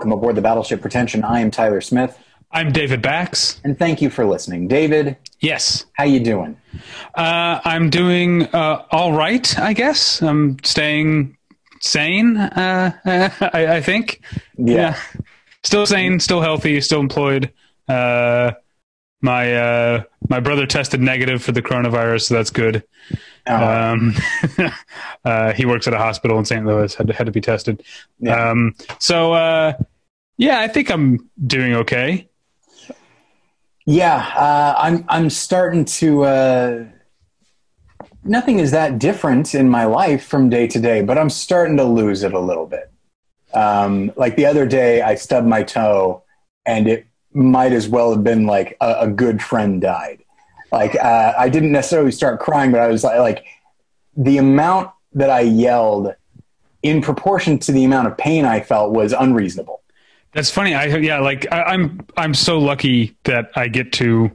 welcome aboard the Battleship Pretension. I am Tyler Smith, I'm David Bax. and thank you for listening. David, Yes. how you doing? Uh, I'm doing uh, all right, I guess. I'm staying sane, uh, I, I think. Yeah. Still sane, still healthy, still employed. Uh, my uh, my brother tested negative for the coronavirus, so that's good. Uh, Um, uh, he works at a hospital in St. Louis. Had to, had to be tested. Yeah. Um, so uh, yeah, I think I'm doing okay. yeah, uh, I'm I'm starting to. Uh, nothing is that different in my life from day to day, but I'm starting to lose it a little bit. Um, like the other day, I stubbed my toe, and it might as well have been like a, a good friend died. Like uh, I didn't necessarily start crying, but I was like, like the amount that I yelled in proportion to the amount of pain I felt was unreasonable. That's funny. I yeah, like I, I'm I'm so lucky that I get to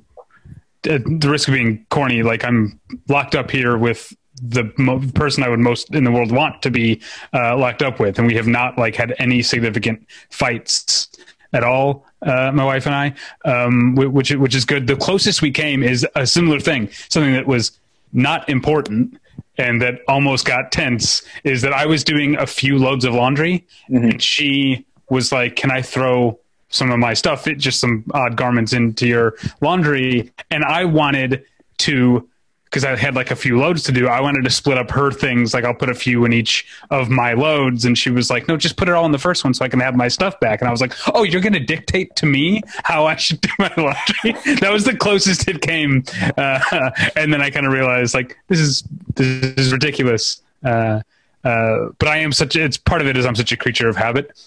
at the risk of being corny. Like I'm locked up here with the mo- person I would most in the world want to be uh, locked up with, and we have not like had any significant fights at all. Uh, my wife and I, um, which which is good. The closest we came is a similar thing, something that was not important and that almost got tense. Is that I was doing a few loads of laundry, and she was like, "Can I throw some of my stuff, it, just some odd garments, into your laundry?" And I wanted to because I had like a few loads to do. I wanted to split up her things. Like I'll put a few in each of my loads. And she was like, no, just put it all in the first one so I can have my stuff back. And I was like, oh, you're going to dictate to me how I should do my laundry. that was the closest it came. Uh, and then I kind of realized like, this is, this is ridiculous. Uh, uh, but I am such, it's part of it is I'm such a creature of habit.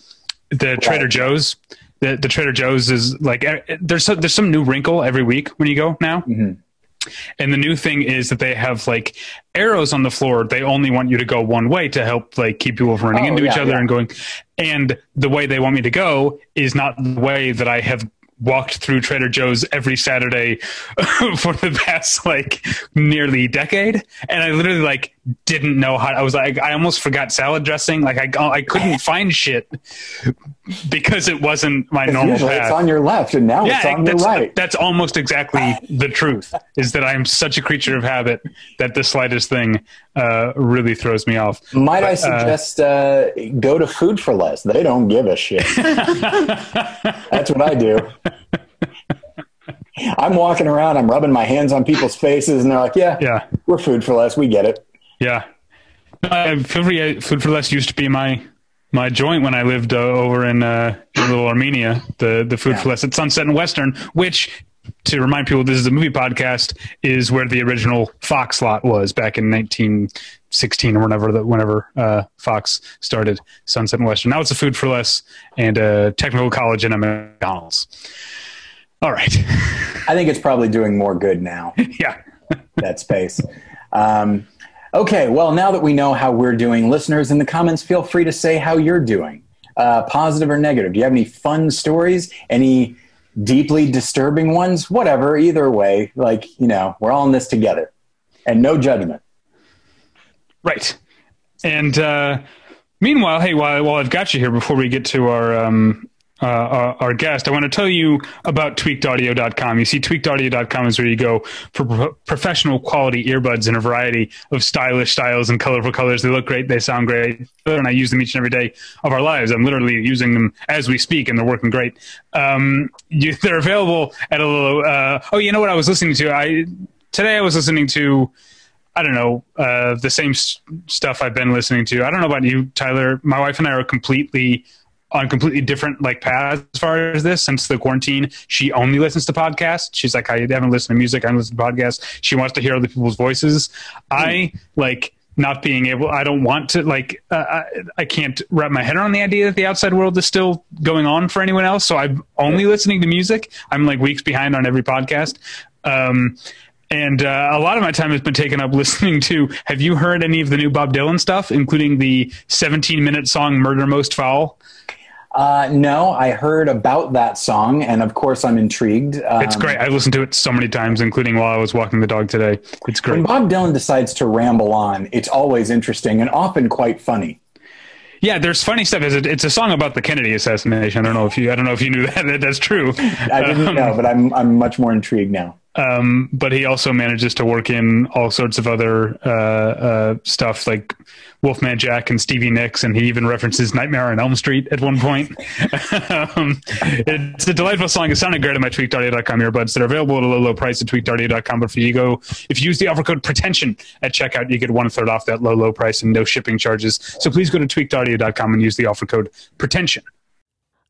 The Trader Joe's, the, the Trader Joe's is like, eh, there's, so, there's some new wrinkle every week when you go now. And the new thing is that they have like arrows on the floor. They only want you to go one way to help like keep people from running Oh, into each other yeah. and going. And the way they want me to go is not the way that I have walked through Trader Joe's every Saturday for the past like nearly decade. And I literally like didn't know how I was like I almost forgot salad dressing. Like I I couldn't find shit because it wasn't my normal Usually path it's on your left, and now it's yeah, on your that's, right. that's almost exactly the truth. Is that I'm such a creature of habit that the slightest thing uh, really throws me off. Might I suggest uh, go to Food for Less? They don't give a shit. That's what I do. I'm walking around, I'm rubbing my hands on people's faces, and they're like, "Yeah, Yeah, we're Food for Less. We get it." yeah. Uh, food, for, less used to be my my joint when I lived uh, over in uh, little Armenia. The the food for less at Sunset and Western, which. To remind people, this is a movie podcast. Is where the original Fox lot was back in 1916 or whenever the, whenever uh, Fox started Sunset and Western. Now it's a Food for Less and a technical college and a McDonald's. All right, I think it's probably doing more good now. yeah, that space. Um, okay, well, now that we know how we're doing, listeners in the comments, feel free to say how you're doing, uh, positive or negative. Do you have any fun stories? Any deeply disturbing ones? Whatever, either way, like, you know, we're all in this together and no judgment. right. And uh, meanwhile, hey, while while I've got you here, before we get to our um, uh, our, our guest, I want to tell you about tweakedaudio.com. You see, tweakedaudio.com is where you go for pro- professional quality earbuds in a variety of stylish styles and colorful colors. They look great, they sound great, and I use them each and every day of our lives. I'm literally using them as we speak, and they're working great. Um, you, they're available at a little. Uh, oh, you know what I was listening to? I today I was listening to. I don't know uh, the same s- stuff I've been listening to. I don't know about you, Tyler. My wife and I are completely on completely different like paths as far as this since the quarantine. She only listens to podcasts. She's like, I haven't listened to music. I listen to podcasts. She wants to hear other people's voices. I like not being able. I don't want to like. Uh, I, I can't wrap my head around the idea that the outside world is still going on for anyone else. So I'm only listening to music. I'm like weeks behind on every podcast. Um, and uh, a lot of my time has been taken up listening to. Have you heard any of the new Bob Dylan stuff, including the 17 minute song "Murder Most Foul"? Uh, no, I heard about that song, and of course, I'm intrigued. Um, It's great. I listened to it so many times, including while I was walking the dog today. It's great. When. Bob Dylan decides to ramble on, it's always interesting and often quite funny. Yeah, there's funny stuff. It's a, it's a song about the Kennedy assassination. I don't know if you I don't know if you knew that, that that's true. I didn't um, know, but I'm I'm much more intrigued now. Um, but he also manages to work in all sorts of other uh, uh, stuff like Wolfman Jack and Stevie Nicks, and he even references Nightmare on Elm Street at one point. um, it's a delightful song. It sounded great at my tweakedaudio.com earbuds. They're available at a low, low price at tweakedaudio.com. But if you go, if you use the offer code pretension at checkout, you get one third off that low, low price and no shipping charges. So please go to tweakedaudio.com and use the offer code pretension.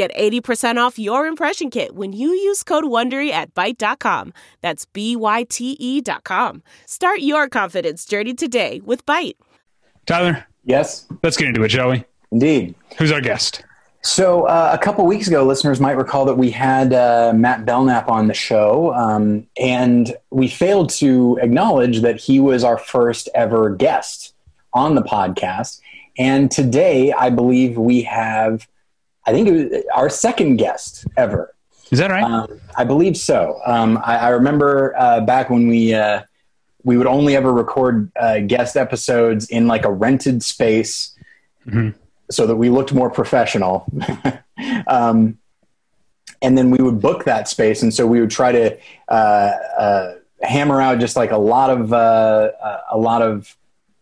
Get 80% off your impression kit when you use code WONDERY at Byte.com. That's B-Y-T-E dot com. Start your confidence journey today with Byte. Tyler? Yes? Let's get into it, shall we? Indeed. Who's our guest? So uh, a couple weeks ago, listeners might recall that we had uh, Matt Belknap on the show, um, and we failed to acknowledge that he was our first ever guest on the podcast. And today, I believe we have – I think it was our second guest ever. Is that right? Um, I believe so. Um, I, I, remember uh, back when we uh, we would only ever record uh, guest episodes in like a rented space, mm-hmm. so that we looked more professional. um, and then we would book that space, and so we would try to uh, uh, hammer out just like a lot of uh, a lot of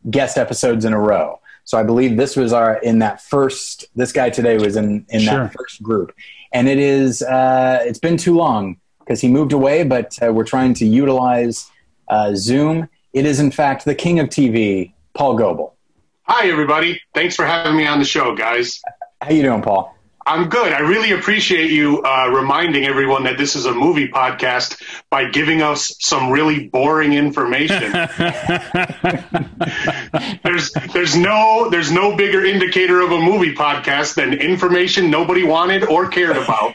guest episodes in a row. So I believe this was our in that first. This guy today was in in sure. that first group, and it is. Uh, it's been too long because he moved away, but uh, we're trying to utilize uh, Zoom. It is in fact the king of TV, Paul Goebel. Hi everybody! Thanks for having me on the show, guys. How you doing, Paul? I'm good. I really appreciate you uh, reminding everyone that this is a movie podcast by giving us some really boring information. there's there's no there's no bigger indicator of a movie podcast than information nobody wanted or cared about.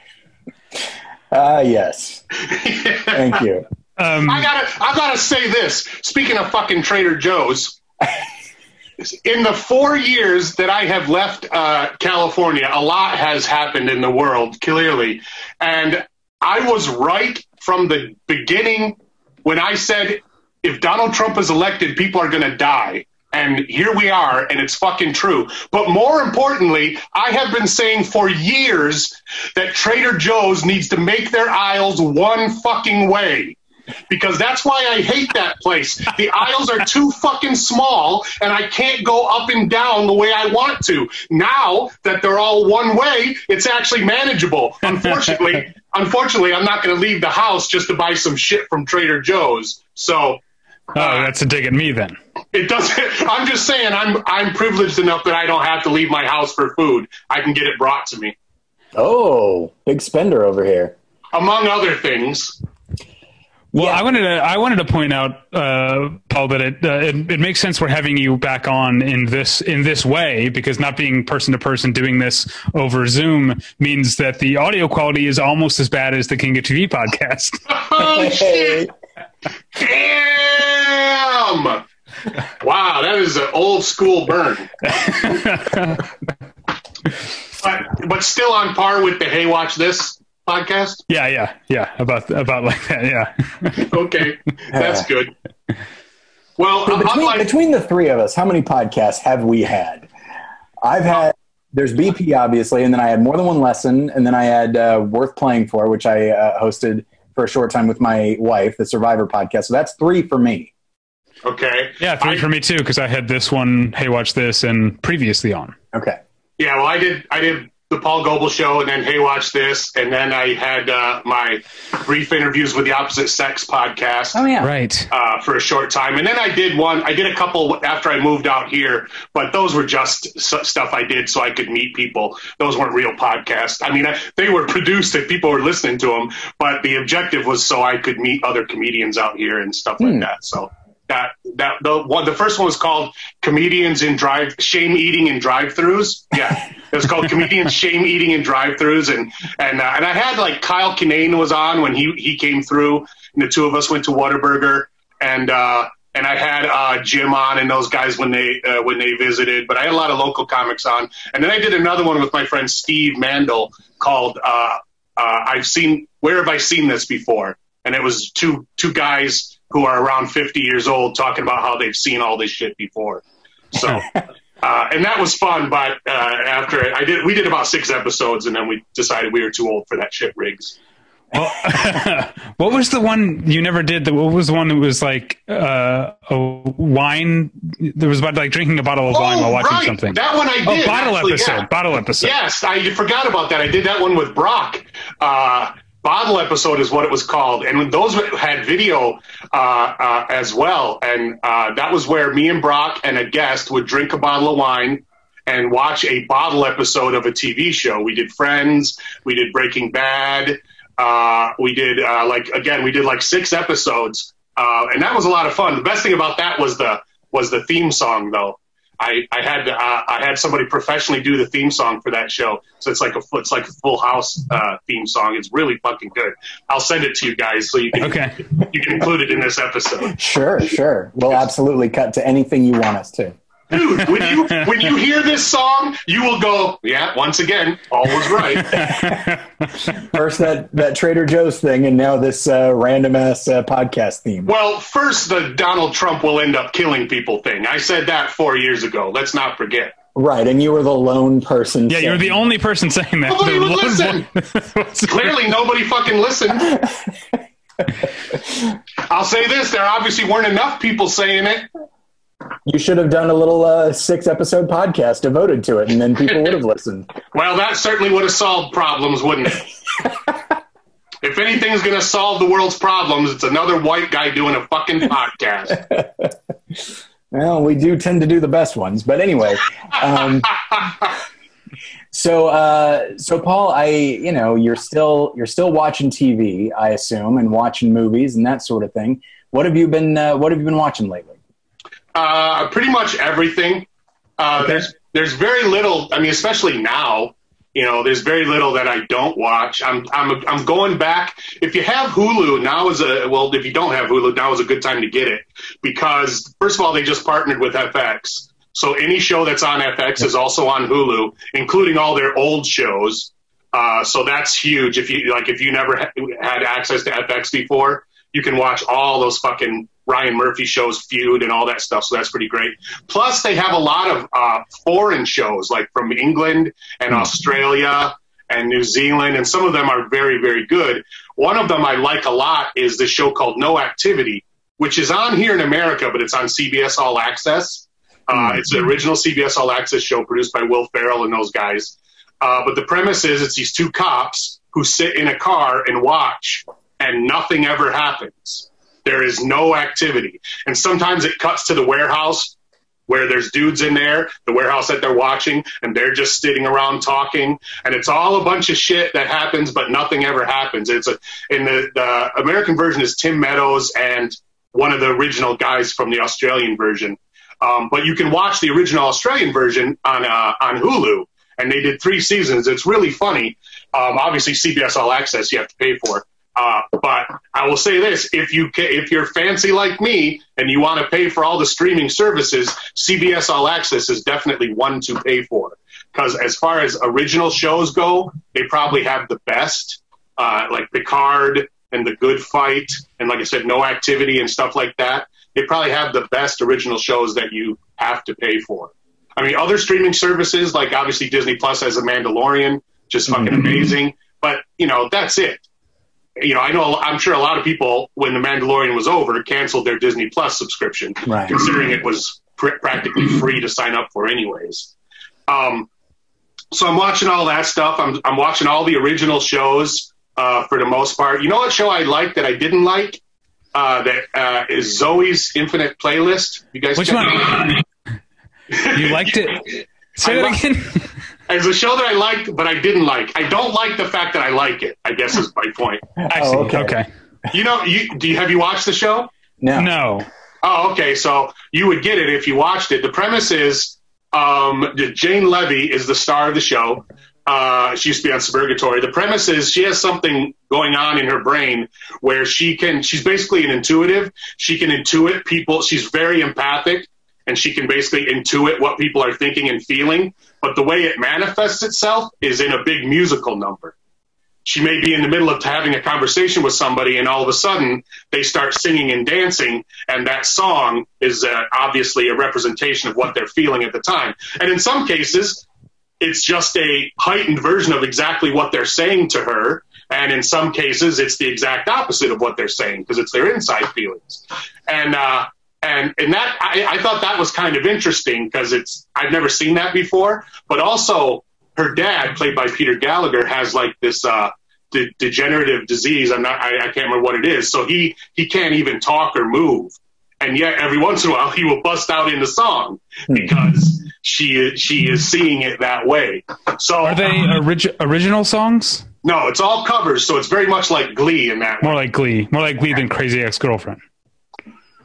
Ah, uh, yes. Thank you. Um, I gotta I gotta say this. Speaking of fucking Trader Joe's in the four years that I have left uh, California, a lot has happened in the world, clearly. And I was right from the beginning when I said, if Donald Trump is elected, people are going to die. And here we are, and it's fucking true. But more importantly, I have been saying for years that Trader Joe's needs to make their aisles one fucking way because that's why I hate that place. The aisles are too fucking small and I can't go up and down the way I want to. Now that they're all one way, it's actually manageable. Unfortunately, unfortunately, I'm not going to leave the house just to buy some shit from Trader Joe's. So Oh, uh, that's a dig at me then. It doesn't. I'm just saying, I'm I'm privileged enough that I don't have to leave my house for food. I can get it brought to me. Oh, big spender over here. Among other things. Well, yeah. I wanted to I wanted to point out, uh, Paul, that it, uh, it, it makes sense we're having you back on in this in this way because not being person to person doing this over Zoom means that the audio quality is almost as bad as the King of TV podcast. oh shit! Damn! Wow, that is an old school burn. but but still on par with the Hey Watch This podcast? Yeah, yeah, yeah. About about like that. Yeah. okay, that's good. Well, so between, like, between the three of us, how many podcasts have we had? I've had. There's BP obviously, and then I had more than one lesson, and then I had uh, Worth Playing For, which I uh, hosted for a short time with my wife, the Survivor podcast. So that's three for me. Okay. Yeah, three I, for me too, because I had this one. Hey, watch this, and previously on. Okay. Yeah, well, I did. I did the Paul Goebel show, and then Hey, watch this, and then I had uh, my brief interviews with the opposite sex podcast. Oh yeah, right. Uh, for a short time, and then I did one. I did a couple after I moved out here, but those were just stuff I did so I could meet people. Those weren't real podcasts. I mean, I, they were produced if people were listening to them, but the objective was so I could meet other comedians out here and stuff hmm. like that. So that that the one the first one was called comedians in drive shame eating in drive-throughs. Yeah, it was called comedians shame eating in drive-throughs, and and uh, and I had like Kyle Kinane was on when he he came through, and the two of us went to Whataburger, and uh, and I had uh, Jim on and those guys when they uh, when they visited, but I had a lot of local comics on, and then I did another one with my friend Steve Mandel called uh, uh, I've seen where have I seen this before, and it was two two guys who are around 50 years old talking about how they've seen all this shit before. So, uh, and that was fun. But uh, after I did, we did about six episodes, and then we decided we were too old for that shit, rigs. Well, what was the one you never did? What was the one that was like uh, a wine? There was about like drinking a bottle of wine Oh, while watching right. something. That one I did. oh, did, bottle actually, episode. yeah. Bottle episode. Yes, I forgot about that. I did that one with Brock. Uh, Bottle episode is what it was called, and those had video uh, uh, as well. And uh, that was where me and Brock and a guest would drink a bottle of wine and watch a bottle episode of a TV show. We did Friends, we did Breaking Bad, uh, we did uh, like again, we did like six episodes, uh, and that was a lot of fun. The best thing about that was the was the theme song though. I, I had uh, I had somebody professionally do the theme song for that show, so it's like a it's like a Full House uh, theme song. It's really fucking good. I'll send it to you guys so you can Okay. you can include it in this episode. Sure, sure. We'll absolutely cut to anything you want us to. Dude, when you when you hear this song, you will go, yeah. Once again, all was right. First that that Trader Joe's thing, and now this uh, random ass uh, podcast theme. Well, first the Donald Trump will end up killing people thing. I said that four years ago. Let's not forget. Right, and you were the lone person. Yeah, you're the saying- only person saying that. Nobody would listen. Clearly, nobody fucking listened. I'll say this: there obviously weren't enough people saying it. You should have done a little uh, six episode podcast devoted to it, and then people would have listened. Well, that certainly would have solved problems, wouldn't it? if anything's going to solve the world's problems, it's another white guy doing a fucking podcast. Well, we do tend to do the best ones, but anyway. Um, so, uh, so Paul, I, you know, you're still you're still watching TV, I assume, and watching movies and that sort of thing. What have you been uh, What have you been watching lately? Uh, pretty much everything. Uh, There's there's very little. I mean, especially now, you know, there's very little that I don't watch. I'm I'm I'm going back. If you have Hulu now is a well. If you don't have Hulu now is a good time to get it because first of all they just partnered with FX. So any show that's on FX is also on Hulu, including all their old shows. Uh, so that's huge. If you like, if you never ha- had access to FX before, you can watch all those fucking Ryan Murphy shows, Feud, and all that stuff. So that's pretty great. Plus, they have a lot of uh, foreign shows, like from England and Australia and New Zealand, and some of them are very, very good. One of them I like a lot is this show called No Activity, which is on here in America, but it's on CBS All Access. Uh, It's the original CBS All Access show produced by Will Ferrell and those guys. Uh, but the premise is it's these two cops who sit in a car and watch, and nothing ever happens. There is no activity. And sometimes it cuts to the warehouse where there's dudes in there, the warehouse that they're watching, and they're just sitting around talking. And it's all a bunch of shit that happens, but nothing ever happens. It's a, in the, the American version is Tim Meadows and one of the original guys from the Australian version. Um, but you can watch the original Australian version on uh, on Hulu, and they did three seasons. It's really funny. Um, obviously, CBS All Access you have to pay for. Uh, but I will say this: if you ca- if you're fancy like me and you want to pay for all the streaming services, CBS All Access is definitely one to pay for. Because as far as original shows go, they probably have the best, uh, like Picard and The Good Fight, and like I said, No Activity and stuff like that. They probably have the best original shows that you have to pay for. I mean, other streaming services like obviously Disney Plus has The Mandalorian, just fucking amazing. But you know, that's it you know, I know, I'm sure a lot of people, when The Mandalorian was over, canceled their Disney Plus subscription, Right. considering it was pr- practically free to sign up for, anyways. Um, so I'm watching all that stuff. I'm, I'm watching all the original shows uh, for the most part. You know what show I liked that I didn't like? Uh, that uh, is Zoe's Infinite Playlist. You guys, Which one? You liked it? Say I that li- again. It's a show that I liked, but I didn't like. I don't like the fact that I like it. I guess is my point. I Oh, see. okay. okay. You know, you do you have you watched the show? No, No. Oh, okay. So you would get it if you watched it. The premise is um, Jane Levy is the star of the show. Uh, she used to be on Suburgatory. The premise is she has something going on in her brain where she can, she's basically an intuitive. She can intuit people. She's very empathic and she can basically intuit what people are thinking and feeling. But the way it manifests itself is in a big musical number. She may be in the middle of having a conversation with somebody, and all of a sudden they start singing and dancing, and that song is uh, obviously a representation of what they're feeling at the time. And in some cases, it's just a heightened version of exactly what they're saying to her. And in some cases, it's the exact opposite of what they're saying because it's their inside feelings. And uh, and and that I, I thought that was kind of interesting because it's I've never seen that before. But also, her dad, played by Peter Gallagher, has like this uh, de- degenerative disease. I'm not I, I can't remember what it is. So he he can't even talk or move, and yet every once in a while he will bust out into song because she is she is seeing it that way. So Are they orig- original songs? no, it's all covers. So it's very much like Glee in that way. More like Glee. More like Glee than Crazy Ex Girlfriend.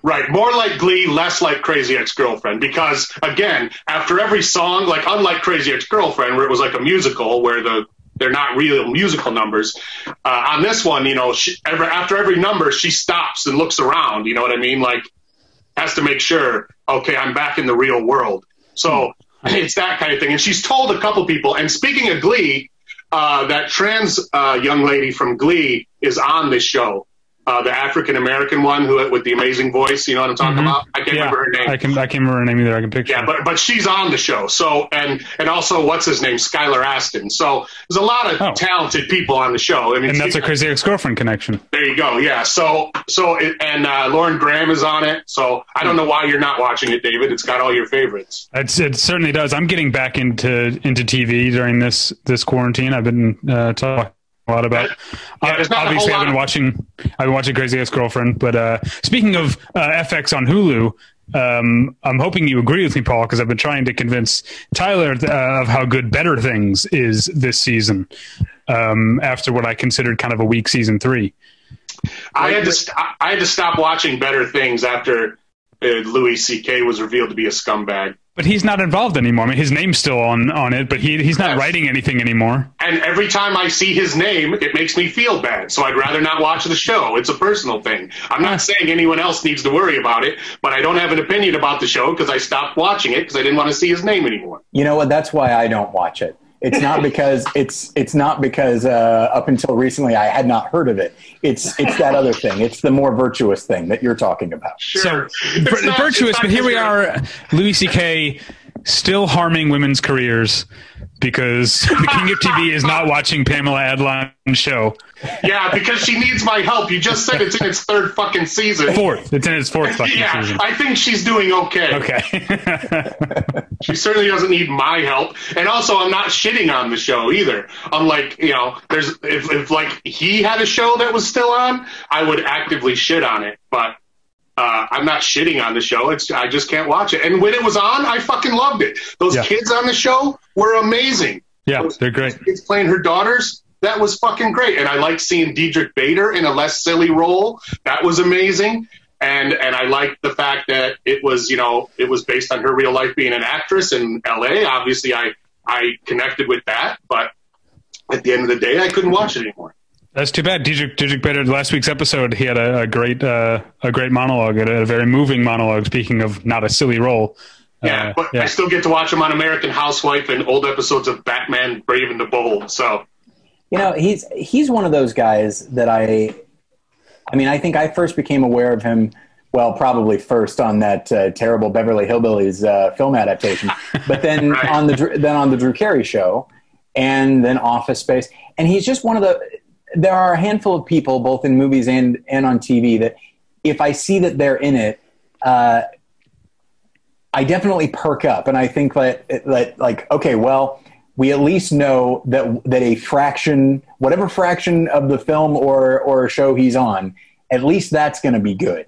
Right, more like Glee, less like Crazy Ex-Girlfriend. Because again, after every song, like unlike Crazy Ex-Girlfriend, where it was like a musical, where the they're not real musical numbers. Uh, on this one, you know, she, every, after every number, she stops and looks around. You know what I mean? Like, has to make sure, okay, I'm back in the real world. So it's that kind of thing. And she's told a couple people. And speaking of Glee, uh, that trans uh, young lady from Glee is on this show. Uh, the African American one who with the amazing voice, you know what I'm talking about? I can't Yeah, remember her name. I can I can't remember her name either. I can picture. Yeah, but but she's on the show. So and and also what's his name, Skylar Astin. So there's a lot of Oh. talented people on the show. I mean, and that's a Crazy Ex Girlfriend connection. there you go. Yeah. So so it, and uh, Lauren Graham is on it. So I don't know why you're not watching it, David. It's got all your favorites. It's, it certainly does. I'm getting back into into TV during this this quarantine. I've been uh, talking a lot about. Yeah, a obviously, I've been watching. I've been watching Crazy Ex Girlfriend. But uh, speaking of uh, FX on Hulu, um, I'm hoping you agree with me, Paul, because I've been trying to convince Tyler uh, of how good Better Things is this season. Um, after what I considered kind of a weak season three. I had to st- I had to stop watching Better Things after uh, Louis C.K. was revealed to be a scumbag. But he's not involved anymore. I mean, his name's still on on it, but he he's not Yes. writing anything anymore. And every time I see his name, it makes me feel bad. So I'd rather not watch the show. It's a personal thing. I'm not saying anyone else needs to worry about it, but I don't have an opinion about the show because I stopped watching it because I didn't want to see his name anymore. You know what? That's why I don't watch it. It's not because it's it's not because uh, up until recently I had not heard of it. It's it's that other thing. It's the more virtuous thing that you're talking about. Sure. So It's vir- not- virtuous, not but here we are, Louis C.K. still harming women's careers because the king of TV is not watching Pamela Adlon's show. Yeah, because she needs my help. You just said it's in its third fucking season. Fourth, it's in its fourth fucking Yeah, season. I think she's doing okay. Okay. She certainly doesn't need my help. And also, I'm not shitting on the show either. Unlike, you know, there's if, if like he had a show that was still on, I would actively shit on it. But uh, I'm not shitting on the show. It's I just can't watch it. And when it was on, I fucking loved it. Those Yeah. kids on the show were amazing. yeah, they're great. Kids playing her daughters. That was fucking great. And I like seeing Diedrich Bader in a less silly role. That was amazing. And and I liked the fact that it was, you know, it was based on her real life being an actress in LA. Obviously I I connected with that, but at the end of the day I couldn't watch it anymore. That's too bad. Diedrich, Diedrich Bader, last week's episode, he had a, a great uh, a great monologue, a, a very moving monologue. Speaking of not a silly role. Yeah, Uh, but I still get to watch him on American Housewife and old episodes of Batman Brave and the Bold. So You know, he's he's one of those guys that I I mean, I think I first became aware of him well, probably first on that uh, terrible Beverly Hillbillies uh, film adaptation, but then Right. on the then on the Drew Carey show, and then Office Space, and he's just one of the. There are a handful of people, both in movies and and on TV, that if I see that they're in it, uh, I definitely perk up, and I think that that like okay, well, we at least know that that a fraction, whatever fraction of the film or or show he's on, at least that's going to be good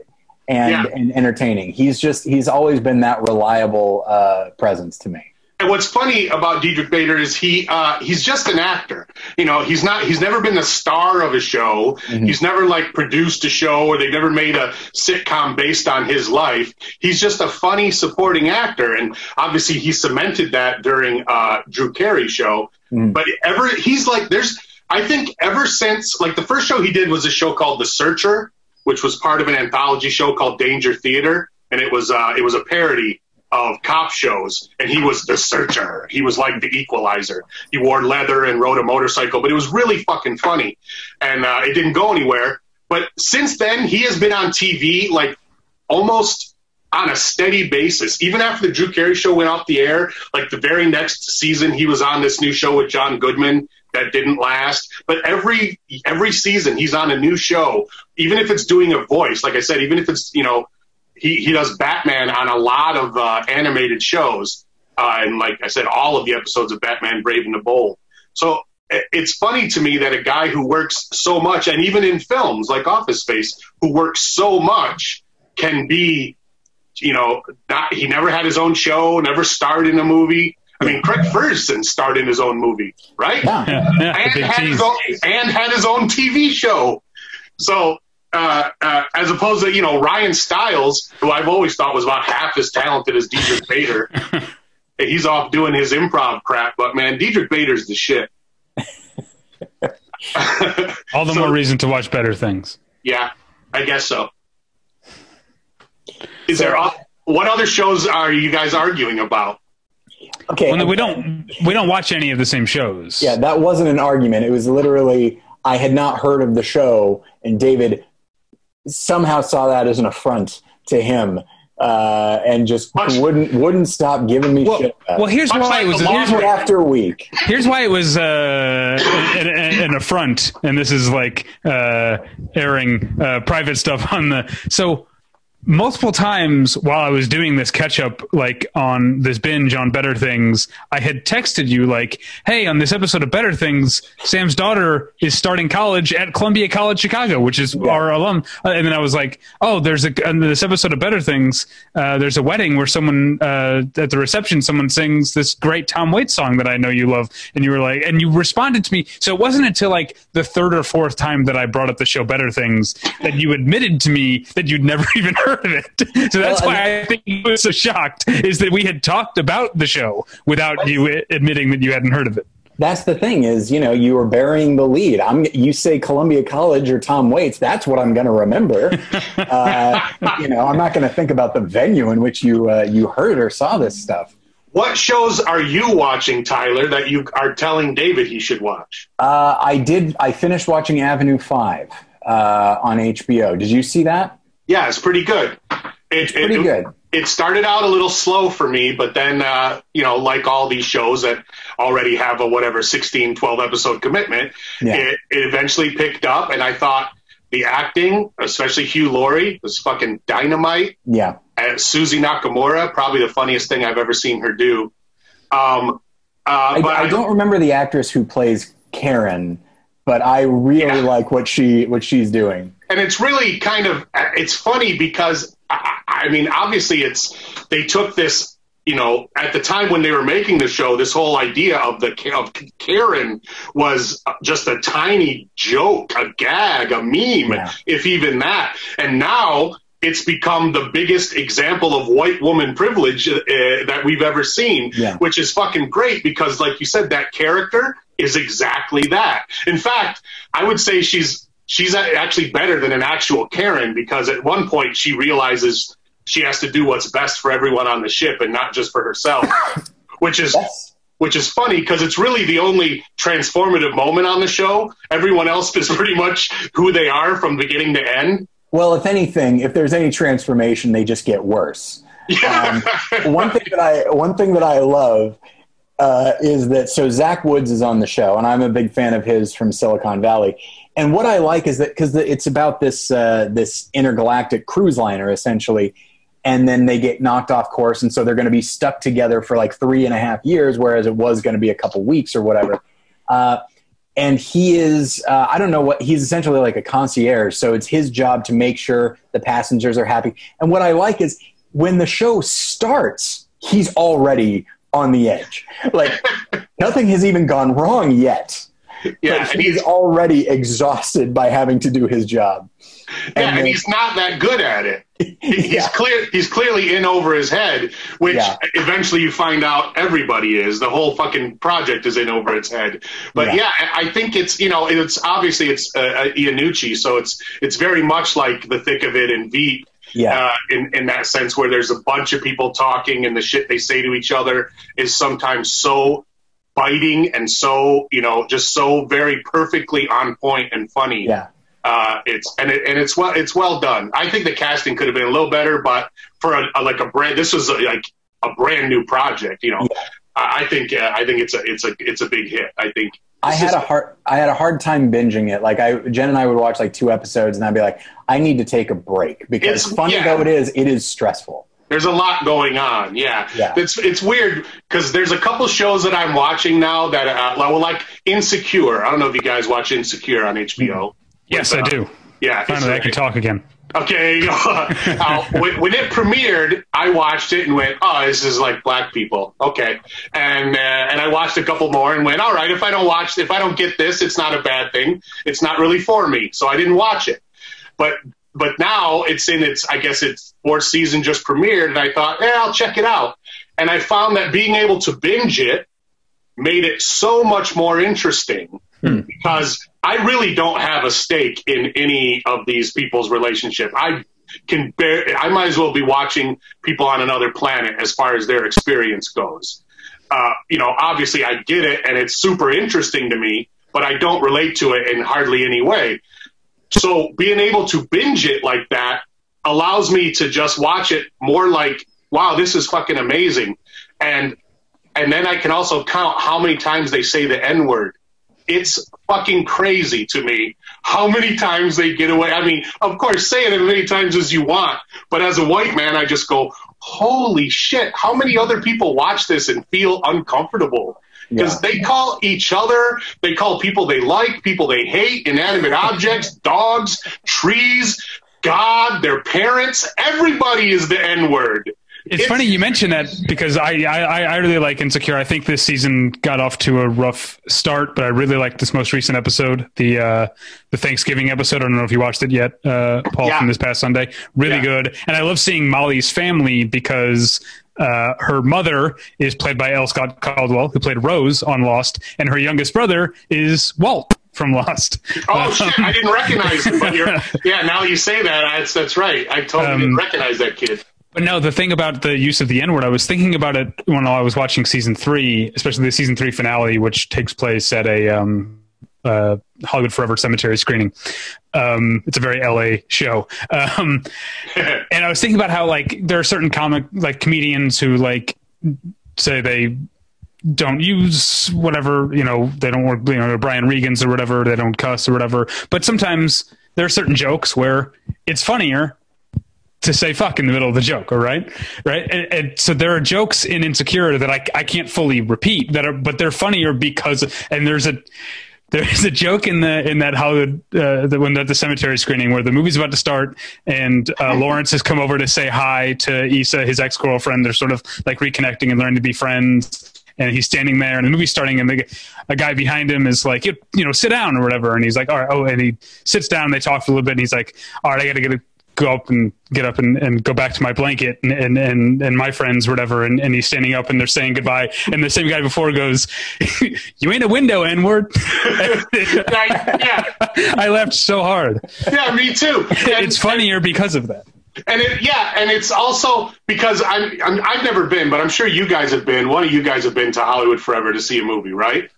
and, Yeah. and entertaining. He's just he's always been that reliable uh, presence to me. And what's funny about Diedrich Bader is he uh, he's just an actor. You know, he's not he's never been the star of a show. Mm-hmm. He's never like produced a show or they've never made a sitcom based on his life. He's just a funny supporting actor, and obviously he cemented that during uh, Drew Carey's show. Mm. But ever he's like there's I think ever since like the first show he did was a show called The Searcher, which was part of an anthology show called Danger Theater, and it was uh, it was a parody of cop shows, and he was the searcher. He was like the equalizer. He wore leather and rode a motorcycle, but it was really fucking funny, and uh, it didn't go anywhere. But since then, he has been on TV like almost on a steady basis. Even after the Drew Carey show went off the air, like the very next season, he was on this new show with John Goodman that didn't last. But every every season, he's on a new show, even if it's doing a voice. Like I said, even if it's you know he, he does Batman on a lot of uh, animated shows, uh, and like I said, all of the episodes of Batman Brave and the Bold. So it's funny to me that a guy who works so much, and even in films like Office Space, who works so much, can be, you know, not, he never had his own show, never starred in a movie. I mean, Craig Ferguson starred in his own movie, right? Yeah. Yeah, and had, his own, and had his own TV show. So, uh, uh, as opposed to you know Ryan Stiles, who I've always thought was about half as talented as Diedrich Bader, he's off doing his improv crap. But man, Diedrich Bader's the shit. All the So- more reason to watch better things. Yeah, I guess so. Is So- there what other shows are you guys arguing about? Okay. Well, we don't we don't watch any of the same shows. Yeah, that wasn't an argument. It was literally I had not heard of the show, and David somehow saw that as an affront to him, uh, and just Much- wouldn't wouldn't stop giving me Well, shit. about well, here's why like it was. Here's, week after week. here's why it was uh, an, an, an affront, and this is like uh, airing uh, private stuff on the. So multiple times while I was doing this catch up, like on this binge on Better Things, I had texted you like, "Hey, on this episode of Better Things, Sam's daughter is starting college at Columbia College Chicago, which is our alum." Uh, and then I was like, "Oh, there's a on this episode of Better Things. Uh, there's a wedding where someone uh, at the reception, someone sings this great Tom Waits song that I know you love." And you were like, and you responded to me. So it wasn't until like the third or fourth time that I brought up the show Better Things that you admitted to me that you'd never even heard of it. So that's Well, why I think you were so shocked is that we had talked about the show without you admitting that you hadn't heard of it. That's the thing is, you know, you were burying the lead. I'm you say Columbia College or Tom Waits, that's what I'm going to remember. uh, you know, I'm not going to think about the venue in which you uh, you heard or saw this stuff. What shows are you watching, Tyler, that you are telling David he should watch? Uh, I did. I finished watching Avenue Five uh, on HBO. Did you see that? Yeah, it's pretty good. It, Pretty it, good. It started out a little slow for me, but then, uh, you know, like all these shows that already have a whatever 16, 12 episode commitment, Yeah. it, it eventually picked up. And I thought the acting, especially Hugh Laurie, was fucking dynamite. Yeah. Uh, Suzy Nakamura, probably the funniest thing I've ever seen her do. Um, uh, I, but I don't remember the actress who plays Karen, but I really Yeah. like what she what she's doing. And it's really kind of it's funny because I, I mean obviously it's they took this you know at the time when they were making the show this whole idea of the of Karen was just a tiny joke a gag a meme Yeah. if even that and now it's become the biggest example of white woman privilege uh, that we've ever seen Yeah. which is fucking great because like you said that character is exactly that in fact i would say she's she's actually better than an actual Karen because at one point she realizes she has to do what's best for everyone on the ship and not just for herself, which is Yes. which is funny because it's really the only transformative moment on the show. Everyone else is pretty much who they are from beginning to end. Well, if anything, if there's any transformation, they just get worse. Yeah. one thing that I one thing that I love uh, is that so Zach Woods is on the show, and I'm a big fan of his from Silicon Valley. And what I like is that because it's about this uh, this intergalactic cruise liner essentially, and then they get knocked off course, and so they're going to be stuck together for like three and a half years, whereas it was going to be a couple weeks or whatever. Uh, and he is uh, i don't know what he's essentially like a concierge so it's his job to make sure the passengers are happy and what i like is when the show starts he's already on the edge. Like nothing has even gone wrong yet. Yeah, he's he's, already exhausted by having to do his job. yeah, and and he's not that good at it. He's Yeah. clear. He's clearly in over his head, which Yeah. eventually you find out everybody is. The whole fucking project is in over its head. But Yeah. I think it's you know it's obviously it's uh, uh, Iannucci, so it's it's very much like the thick of it and Veep. Yeah. Uh, in in that sense, where there's a bunch of people talking and the shit they say to each other is sometimes so biting and so you know just so very perfectly on point and funny yeah. uh, it's and it, and it's well it's well done. I think the casting could have been a little better, but for a, a- like a brand, this was a, like a brand new project. You know, I, I think uh, I think it's a it's a it's a big hit. I think I had a hard I had a hard time binging it. Like I Jen and I would watch like two episodes and I'd be like, I need to take a break because It's- funny yeah. though it is, it is stressful. There's a lot going on. Yeah, Yeah. it's it's weird because there's a couple shows that I'm watching now that uh, well, like Insecure. I don't know if you guys watch Insecure on HBO. Yes, With, I uh, do. Yeah, Finally, I can talk again. Okay, uh, when, when it premiered, I watched it and went, "Oh, this is like black people." Okay, and uh, and I watched a couple more and went, "All right, if I don't watch, if I don't get this, it's not a bad thing. It's not really for me." So I didn't watch it. But but now it's in its, I guess its fourth season just premiered, and I thought, yeah, I'll check it out. And I found that being able to binge it made it so much more interesting because I really don't have a stake in any of these people's relationship. I can bear, I might as well be watching people on another planet as far as their experience goes. Uh, you know, obviously I get it and it's super interesting to me, but I don't relate to it in hardly any way. So being able to binge it like that allows me to just watch it more like, wow, this is fucking amazing. And and then I can also count how many times they say the N word. It's fucking crazy to me how many times they get away. I mean, of course, say it as many times as you want, but as a white man, I just go, holy shit, how many other people watch this and feel uncomfortable? Because Yeah. they call each other, they call people they like, people they hate, inanimate objects, dogs, trees, God, their parents. Everybody is the N word. It's, funny you mention that because I, I I really like Insecure. I think this season got off to a rough start, but I really like this most recent episode, the uh, the Thanksgiving episode. I don't know if you watched it yet, uh, Paul, Yeah. from this past Sunday. Really Yeah. good, and I love seeing Molly's family because. Uh, her mother is played by L. Scott Caldwell, who played Rose on Lost, and her youngest brother is Walt from Lost. Oh shit! I didn't recognize him, but you're yeah. Now you say that, that's that's right. I totally Um, didn't recognize that kid. But no, the thing about the use of the N word, I was thinking about it when I was watching season three, especially the season three finale, which takes place at a um, uh, Hollywood Forever Cemetery screening. Um, it's a very LA show. Um, and I was thinking about how like there are certain comic like comedians who like say they don't use whatever you know they don't work you know Brian Regan's or whatever they don't cuss or whatever. But sometimes there are certain jokes where it's funnier to say fuck in the middle of the joke, all right? Right? And, and so there are jokes in Insecure that I, I can't fully repeat that are, but they're funnier because, and there's a, there's a joke in the in that Hollywood uh, the, when at the cemetery screening where the movie's about to start and uh, Lawrence has come over to say hi to Issa, his ex girlfriend. They're sort of like reconnecting and learning to be friends. And he's standing there, and the movie's starting, and the, a guy behind him is like, you, you know, sit down or whatever. And he's like, all right, oh, and he sits down. And they talk for a little bit, and he's like, all right, I got to get a go up and get up and, and go back to my blanket and, and, and, and my friends, whatever. And, and he's standing up and they're saying goodbye. And the same guy before goes, you ain't a window, N word. yeah, I laughed so hard. yeah, me too. And, It's funnier because of that. And it, yeah, and it's also because I'm, I'm I've never been, but I'm sure you guys have been. One of you guys have been to Hollywood Forever to see a movie, right?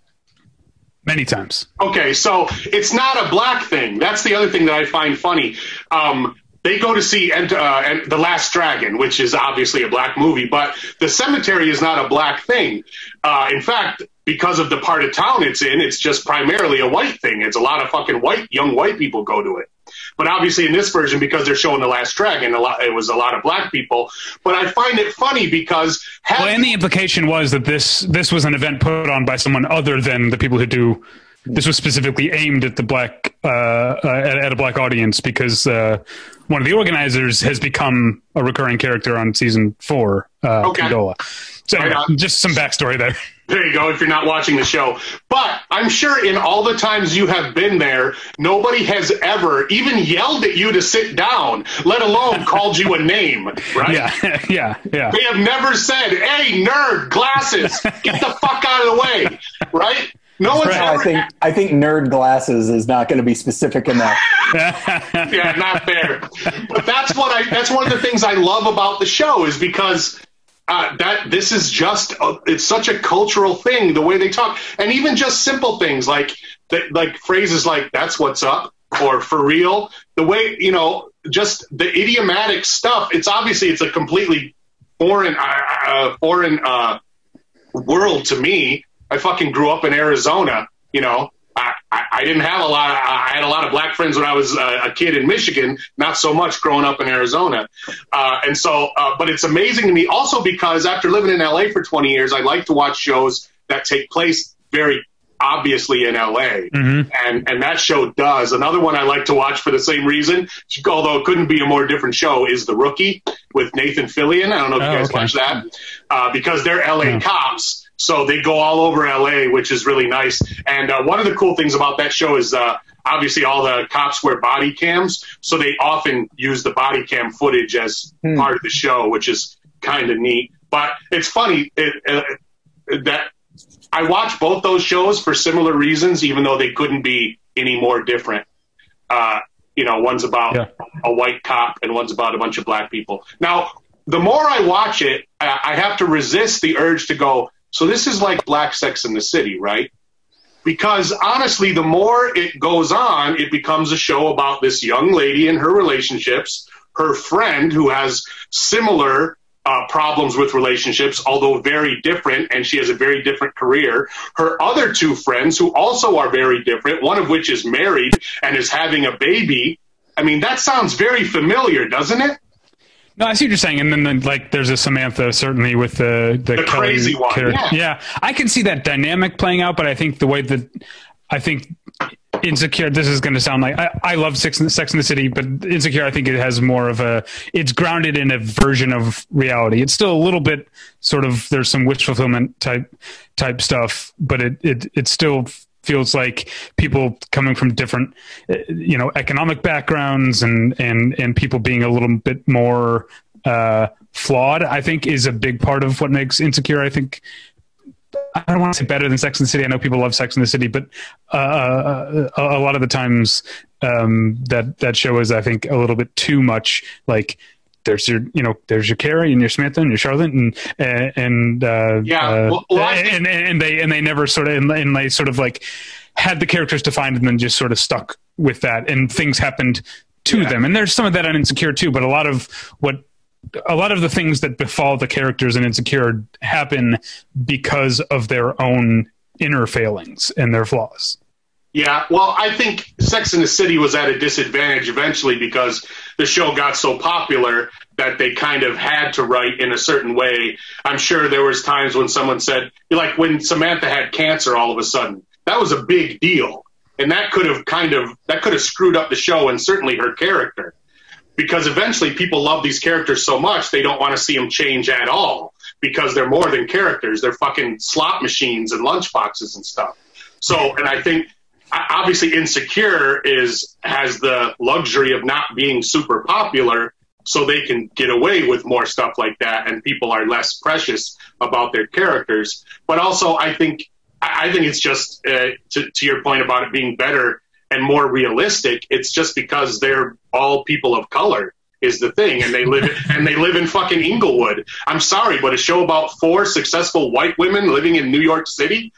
Many times. Okay, so it's not a black thing. That's the other thing that I find funny. Um, they go to see Ent- uh, and The Last Dragon, which is obviously a black movie, but the cemetery is not a black thing. Uh, in fact, because of the part of town it's in, it's just primarily a white thing. It's a lot of fucking white, young white people go to it. But obviously, in this version, because they're showing The Last Dragon, a lot, it was a lot of black people. But I find it funny because Well, and the implication was that this this was an event put on by someone other than the people who do. This was specifically aimed at the black uh, uh, at, at a black audience because uh, one of the organizers has become a recurring character on season four, uh, Okay. Condola. So Right just some backstory there. There you go, if you're not watching the show. But I'm sure in all the times you have been there, nobody has ever even yelled at you to sit down, let alone called you a name, right? Yeah, yeah, yeah. They have never said, hey, nerd, glasses, get the fuck out of the way, right? No one's right. I ever. think I think nerd glasses is not going to be specific enough. yeah, not fair. But that's what I. That's one of the things I love about the show is because uh, that this is just a, it's such a cultural thing the way they talk, and even just simple things like that, like phrases like "that's what's up" or "for real." The way you know, just the idiomatic stuff. It's obviously it's a completely foreign uh, uh, foreign uh, world to me. I fucking grew up in Arizona, you know. I, I, I didn't have a lot. Of, I had a lot of black friends when I was uh, a kid in Michigan. Not so much growing up in Arizona, uh, and so. Uh, but it's amazing to me also because after living in LA for 20 years, I like to watch shows that take place very obviously in LA, Mhm. and and that show does. Another one I like to watch for the same reason, although it couldn't be a more different show, is The Rookie with Nathan Fillion. I don't know if you Oh, guys okay. watch that uh, because they're LA Yeah. cops. So they go all over LA, which is really nice. And uh, one of the cool things about that show is uh, obviously all the cops wear body cams. So they often use the body cam footage as Hmm. part of the show, which is kind of neat. But it's funny it, uh, that I watch both those shows for similar reasons, even though they couldn't be any more different. Uh, you know, one's about Yeah. a white cop and one's about a bunch of black people. Now, the more I watch it, I I have to resist the urge to go, so this is like Black Sex in the City, right? Because honestly, the more it goes on, it becomes a show about this young lady and her relationships, her friend who has similar uh, problems with relationships, although very different, and she has a very different career. Her other two friends, who also are very different, one of which is married and is having a baby. I mean, that sounds very familiar, doesn't it? No, I see what you're saying, and then, like there's a Samantha certainly with the the, The Kelly crazy one, character. yeah. I can see that dynamic playing out, but I think the way that I think insecure. This is going to sound like I, I love Sex, Sex in the City, but insecure. I think it has more of a. It's grounded in a version of reality. It's still a little bit sort of there's some wish fulfillment type type stuff, but it it it still feels like people coming from different uh, you know economic backgrounds and and and people being a little bit more uh flawed i think is a big part of what makes insecure i think I don't want to say better than Sex and the City. I know people love Sex and the City, but uh, a, a lot of the times um, that that show is, I think, a little bit too much. Like there's your, you know, there's your Carrie and your Samantha and your Charlotte and and uh, Yeah, uh, well- and and they and they never sort of and, and they sort of like had the characters defined and then just sort of stuck with that, and things happened to Yeah. them. And there's some of that on Insecure too, but a lot of what a lot of the things that befall the characters in Insecure happen because of their own inner failings and their flaws. Yeah, well, I think Sex and the City was at a disadvantage eventually because the show got so popular that they kind of had to write in a certain way. I'm sure there was times when someone said, like when Samantha had cancer all of a sudden, that was a big deal. And that could have kind of that could have screwed up the show and certainly her character. Because eventually people love these characters so much they don't want to see them change at all because they're more than characters. They're fucking slot machines and lunchboxes and stuff. So, and I think obviously insecure is has the luxury of not being super popular so they can get away with more stuff like that and people are less precious about their characters. But also i think i think it's just uh, to, to your point about it being better and more realistic it's just because they're all people of color is the thing and they live and they live in fucking inglewood. I'm sorry but a show about four successful white women living in new york city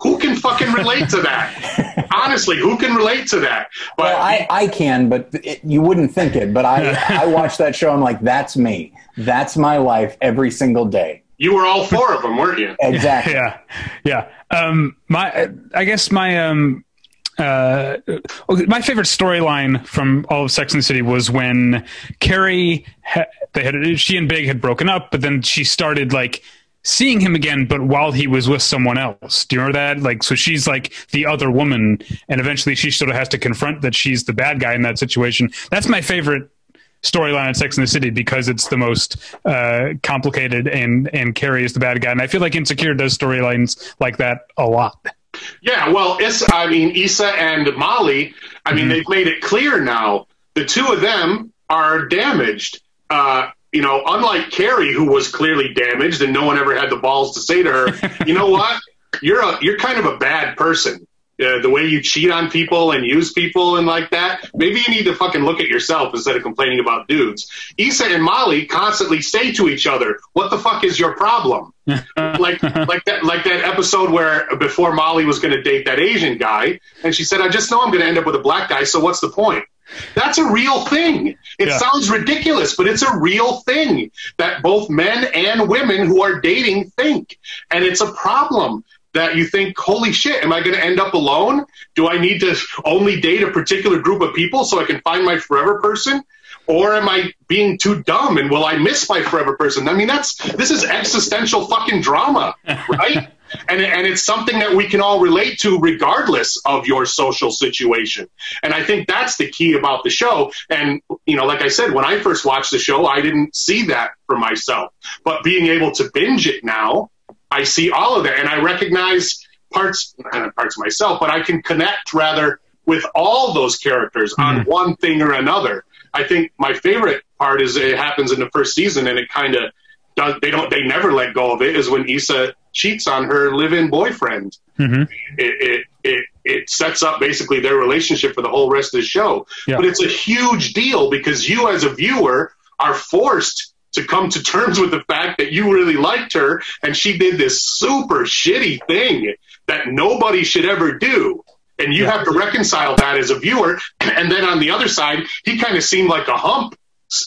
who can fucking relate to that? Honestly, who can relate to that? But Well, I, I can, but it, you wouldn't think it. But I, I watch that show. I'm like, that's me. That's my life every single day. you were all four of them, weren't you? Exactly. Yeah, yeah. Um, my, I guess my um, uh, my favorite storyline from all of Sex and the City was when Carrie, ha- they had she and Big had broken up, but then she started like seeing him again, but while he was with someone else. Do you remember that? Like, so she's like the other woman, and eventually she sort of has to confront that she's the bad guy in that situation. That's my favorite storyline in Sex in the City because it's the most uh, complicated and and Carrie is the bad guy. And I feel like Insecure does storylines like that a lot. Yeah, well, it's, I mean, Issa and Molly, I mean, Mhm. they've made it clear now. The two of them are damaged. Uh, you know, unlike Carrie, who was clearly damaged, and no one ever had the balls to say to her, "You know what? You're a you're kind of a bad person. Uh, the way you cheat on people and use people and like that. Maybe you need to fucking look at yourself instead of complaining about dudes." Issa and Molly constantly say to each other, "What the fuck is your problem?" like like that like that episode where before Molly was going to date that Asian guy, and she said, "I just know I'm going to end up with a black guy. So what's the point?" That's a real thing. It Yeah. sounds ridiculous, but it's a real thing that both men and women who are dating think, and it's a problem. That you think, holy shit, am I going to end up alone? Do I need to only date a particular group of people so I can find my forever person? Or am I being too dumb and will I miss my forever person? I mean, that's this is existential fucking drama, right? and and it's something that we can all relate to regardless of your social situation. And I think that's the key about the show. And you know, like I said, when I first watched the show, I didn't see that for myself. But being able to binge it now, I see all of that, and I recognize parts not parts of myself, but I can connect rather with all those characters on mm-hmm. one thing or another. I think my favorite part is it happens in the first season, and it kind of does. They don't. They never let go of it. Is when Issa cheats on her live-in boyfriend. Mhm. It, it it it sets up basically their relationship for the whole rest of the show. Yeah. But it's a huge deal because you, as a viewer, are forced to come to terms with the fact that you really liked her and she did this super shitty thing that nobody should ever do. And you have to reconcile that as a viewer. And then on the other side, he kind of seemed like a hump,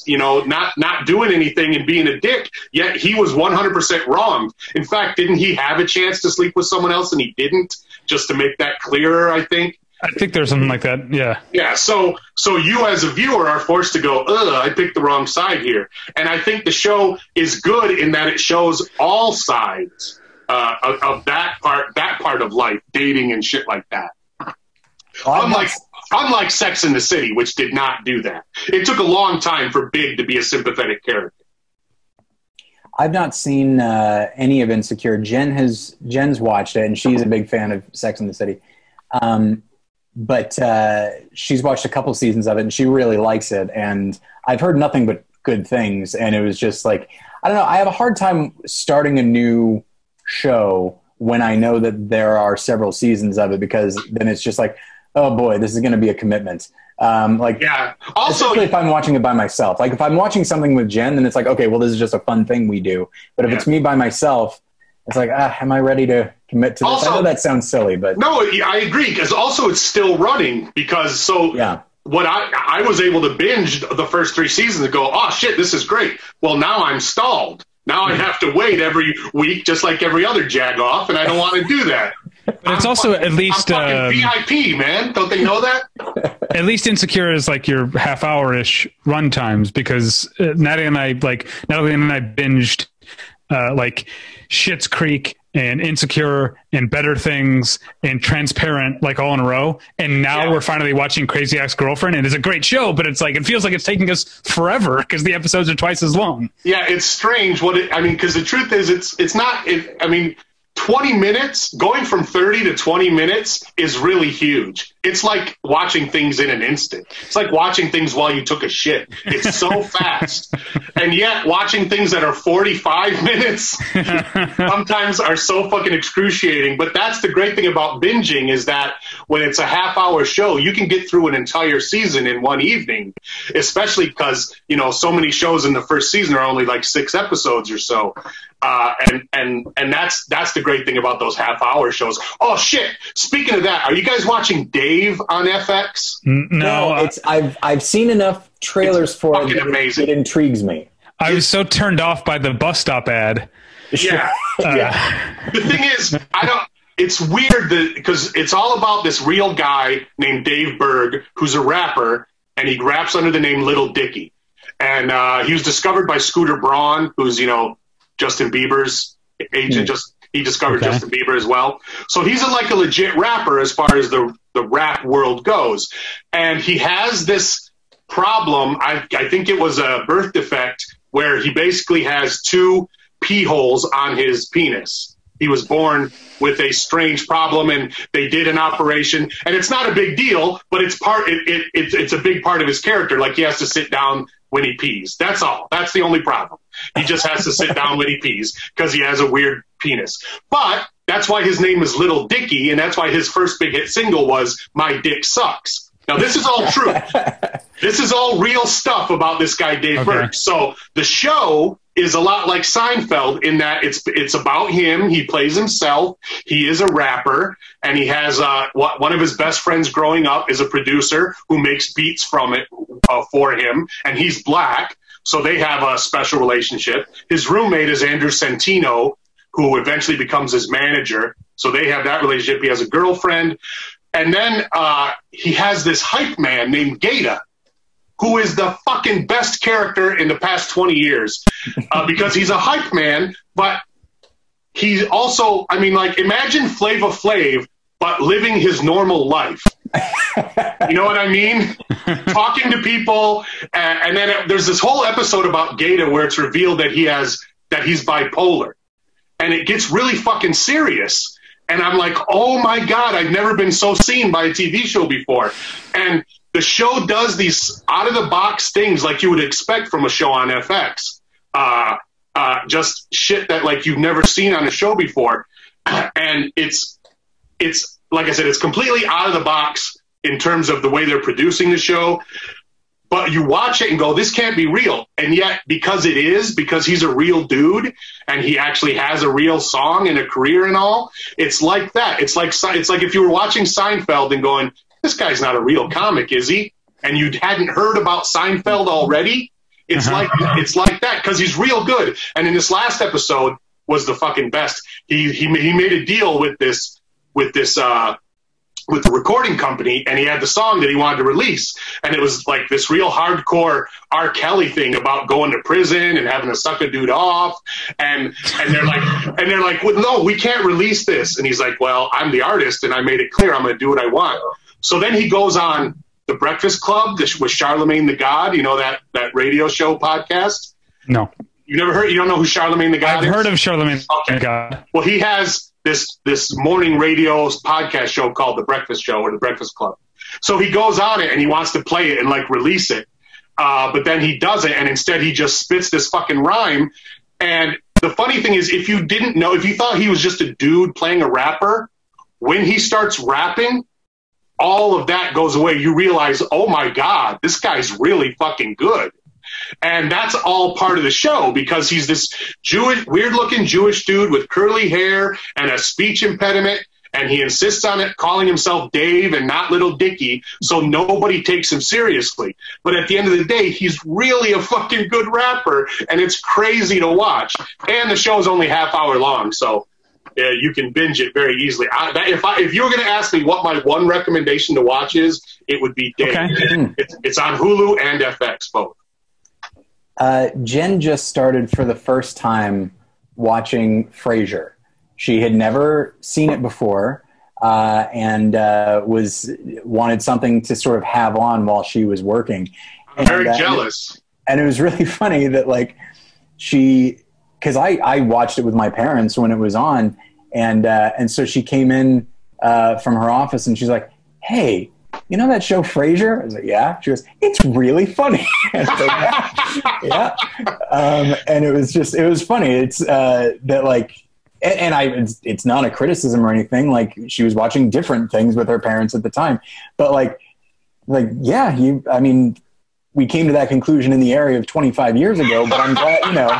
you know, not not doing anything and being a dick. Yet he was 100% wrong. In fact, didn't he have a chance to sleep with someone else and he didn't? Just to make that clearer, I think. I think there's something like that. Yeah. Yeah, so so you as a viewer are forced to go, ugh, I picked the wrong side here. And I think the show is good in that it shows all sides uh, of, of that part that part of life, dating and shit like that. Well, I'm Unlike not- unlike Sex in the City, which did not do that. It took a long time for Big to be a sympathetic character. I've not seen uh, any of Insecure. Jen has Jen's watched it, and she's a big fan of Sex in the City. Um, but uh, she's watched a couple seasons of it, and she really likes it. And I've heard nothing but good things. And it was just like I don't know. I have a hard time starting a new show when I know that there are several seasons of it because then it's just like, oh boy, this is going to be a commitment. Um, like Yeah. Also, Especially if I'm watching it by myself. Like if I'm watching something with Jen, then it's like, okay, well, this is just a fun thing we do. But if Yeah. it's me by myself, it's like, ah, am I ready to commit to this? Also- I know that sounds silly, but no, I agree because also it's still running because so yeah, what I I was able to binge the first three seasons and go, oh shit, this is great. Well, now I'm stalled. Now I have to wait every week, just like every other jag off, and I don't want to do that. But it's also at least I'm um, VIP, man. Don't they know that? at least insecure is like your half hour ish run times because uh, Natalie and I like Natalie and I binged uh, like Schitt's Creek and Insecure and Better Things and Transparent like all in a row, and now Yeah. we're finally watching Crazy Ex Girlfriend. and It's a great show, but it's like it feels like it's taking us forever because the episodes are twice as long. Yeah, it's strange. What it, I mean, because the truth is, it's it's not. It, I mean, twenty minutes going from thirty to twenty minutes is really huge. It's like watching things in an instant. It's like watching things while you took a shit. It's so fast, and yet watching things that are forty-five minutes sometimes are so fucking excruciating. But that's the great thing about binging is that when it's a half hour show, you can get through an entire season in one evening, especially because, you know, so many shows in the first season are only like six episodes or so. Uh, and, and, and that's, that's the great thing about those half hour shows. Oh shit. Speaking of that, are you guys watching Dave on FX? N- No, I- it's I've I've seen enough trailers It's for it. fucking it- amazing. It intrigues me. I was so turned off by the bus stop ad. Yeah. yeah. the thing is, I don't. It's weird that because it's all about this real guy named Dave Berg, who's a rapper, and he raps under the name Little Dicky. And uh, he was discovered by Scooter Braun, who's you know Justin Bieber's agent. Hmm. Just he discovered Okay. Justin Bieber as well. So he's a, like a legit rapper as far as the the rap world goes. And he has this problem. I, I think it was a birth defect where he basically has two pee holes on his penis. He was born with a strange problem, and they did an operation. And it's not a big deal, but it's part. It, it, it's it's a big part of his character. Like he has to sit down when he pees. That's all. That's the only problem. He just has to sit down when he pees because he has a weird penis. But that's why his name is Little Dicky, and that's why his first big hit single was "My Dick Sucks." Now this is all true. this is all real stuff about this guy Dave Okay. Burke. So the show is a lot like Seinfeld in that it's it's about him. He plays himself. He is a rapper, and he has uh, one of his best friends growing up is a producer who makes beats from it uh, for him, and he's black. So they have a special relationship. His roommate is Andrew Santino, who eventually becomes his manager. So they have that relationship. He has a girlfriend. And then uh, he has this hype man named Gata, who is the fucking best character in the past 20 years uh, because he's a hype man, but he's also, I mean, like, imagine Flava Flav, but living his normal life. you know what I mean? Talking to people, and, and then it, there's this whole episode about Gata where it's revealed that he has that he's bipolar, and it gets really fucking serious. And I'm like, oh my god, I've never been so seen by a TV show before. And the show does these out of the box things like you would expect from a show on FX. Uh, uh, just shit that like you've never seen on a show before, and it's it's like I said, it's completely out of the box in terms of the way they're producing the show. But you watch it and go, this can't be real. And yet, because it is, because he's a real dude and he actually has a real song and a career and all, it's like that. It's like it's like if you were watching Seinfeld and going, this guy's not a real comic, is he? And you hadn't heard about Seinfeld already. It's like it's like that because he's real good. And in this last episode was the fucking best. He he he made a deal with this with this uh with the recording company and he had the song that he wanted to release and it was like this real hardcore R. Kelly thing about going to prison and having to suck a dude off and and they're like and they're like well, no we can't release this and he's like well I'm the artist and I made it clear I'm going to do what I want so then he goes on the Breakfast Club this with Charlemagne the God you know that that radio show podcast No, you never heard you don't know who Charlemagne the God I've is heard of Charlemagne. Okay. God. well, he has this this morning radio podcast show called The Breakfast Show or The Breakfast Club. So he goes on it and he wants to play it and like release it, uh, but then he doesn't, and instead he just spits this fucking rhyme. And the funny thing is, if you didn't know, if you thought he was just a dude playing a rapper, when he starts rapping, all of that goes away. You realize, oh my god, this guy's really fucking good. And that's all part of the show because he's this Jewish, weird looking Jewish dude with curly hair and a speech impediment. And he insists on it, calling himself Dave and not Little Dicky, so nobody takes him seriously. But at the end of the day, he's really a fucking good rapper, and it's crazy to watch. And the show's only half hour long, so uh, you can binge it very easily. I, that, if I, if you were going to ask me what my one recommendation to watch is, it would be Dave. Okay. It's, it's on Hulu and FX both. Uh, Jen just started for the first time watching Frasier. She had never seen it before, uh, and uh, was wanted something to sort of have on while she was working. I'm very And, uh, jealous. and it was really funny that like she because I, I watched it with my parents when it was on and uh, and so she came in uh, from her office and she's like hey you know that show Frasier? I was like yeah. She goes it's really funny. Like, yeah, yeah. Um, and it was just it was funny. It's uh, that like and, and I it's, it's not a criticism or anything. Like she was watching different things with her parents at the time. But like like yeah you I mean we came to that conclusion in the area of 25 years ago, but I'm glad, you know,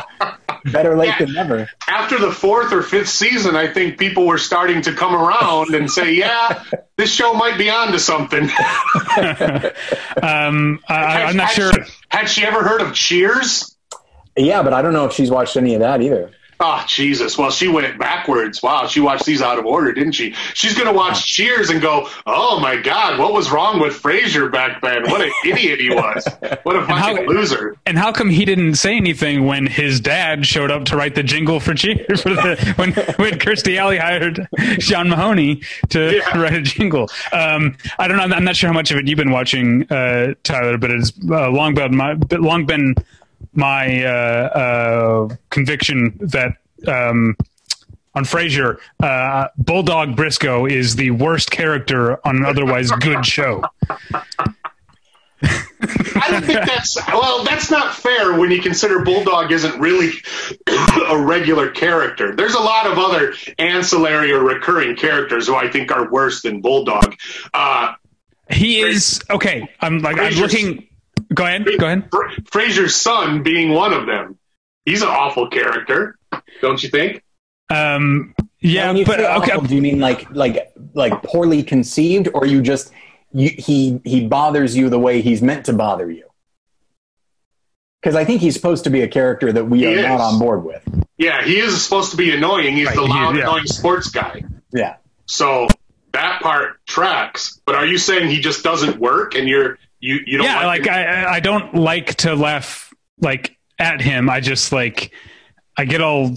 better late than never. After the fourth or fifth season, I think people were starting to come around and say, "Yeah, this show might be on to something." Um, I, I'm not Had sure. She, had she ever heard of Cheers? Yeah, but I don't know if she's watched any of that either. Oh Jesus! Well, she went backwards. Wow, she watched these out of order, didn't she? She's gonna watch Cheers and go, "Oh my God, what was wrong with Frasier back then? What an idiot he was! What a fucking how- loser!" And how come he didn't say anything when his dad showed up to write the jingle for Cheers? For the, when when Kirstie Alley hired Sean Mahoney to Yeah. write a jingle? Um, I don't know. I'm- I'm not sure how much of it you've been watching, uh, Tyler, but it's uh, long been my long been my uh, uh, conviction that. Um, on Frasier, uh, Bulldog Briscoe is the worst character on an otherwise good show. I don't think that's well. That's not fair when you consider Bulldog isn't really a regular character. There's a lot of other ancillary or recurring characters who I think are worse than Bulldog. Uh, He is okay. I'm like I'm looking. Go ahead. Go ahead. Fra- Frasier's son being one of them. He's an awful character, don't you think? Um, yeah, when you but say okay. awful, do you mean like like like poorly conceived, or you just you, he he bothers you the way he's meant to bother you? Because I think he's supposed to be a character that we He are not on board with. Yeah, he is supposed to be annoying. He's Right, the he- loud, yeah. annoying sports guy. Yeah. So that part tracks. But are you saying he just doesn't work and you're you you don't Yeah, like, like him? I I- I don't like to laugh like at him. I just like I get all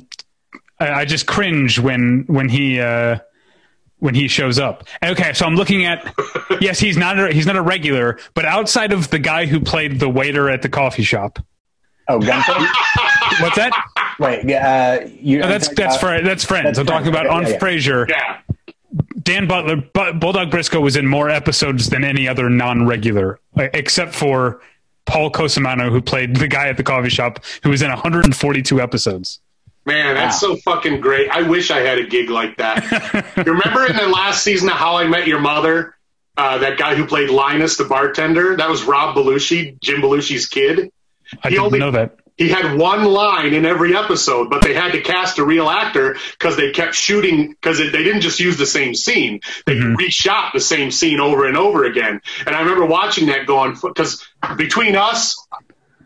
I, I just cringe when when he uh when he shows up. Okay, so I'm looking at yes, he's not a, he's not a regular, but outside of the guy who played the waiter at the coffee shop. Oh, Gunther. What's that? Wait, uh, you. No, that's that's uh, for that's friends. that's I'm talking Friends. about on Okay, yeah, yeah. Frasier. yeah. Dan Butler, but Bulldog Briscoe was in more episodes than any other non-regular, uh, except for Paul Cosimano, who played the guy at the coffee shop, who was in 142 episodes. Man, that's so fucking great. I wish I had a gig like that. You Remember in the last season of How I Met Your Mother, uh, that guy who played Linus, the bartender? That was Rob Belushi, Jim Belushi's kid. I He didn't only- know that. He had one line in every episode, but they had to cast a real actor because they kept shooting because they didn't just use the same scene; they mm-hmm. reshot the same scene over and over again. And I remember watching that, going because between us,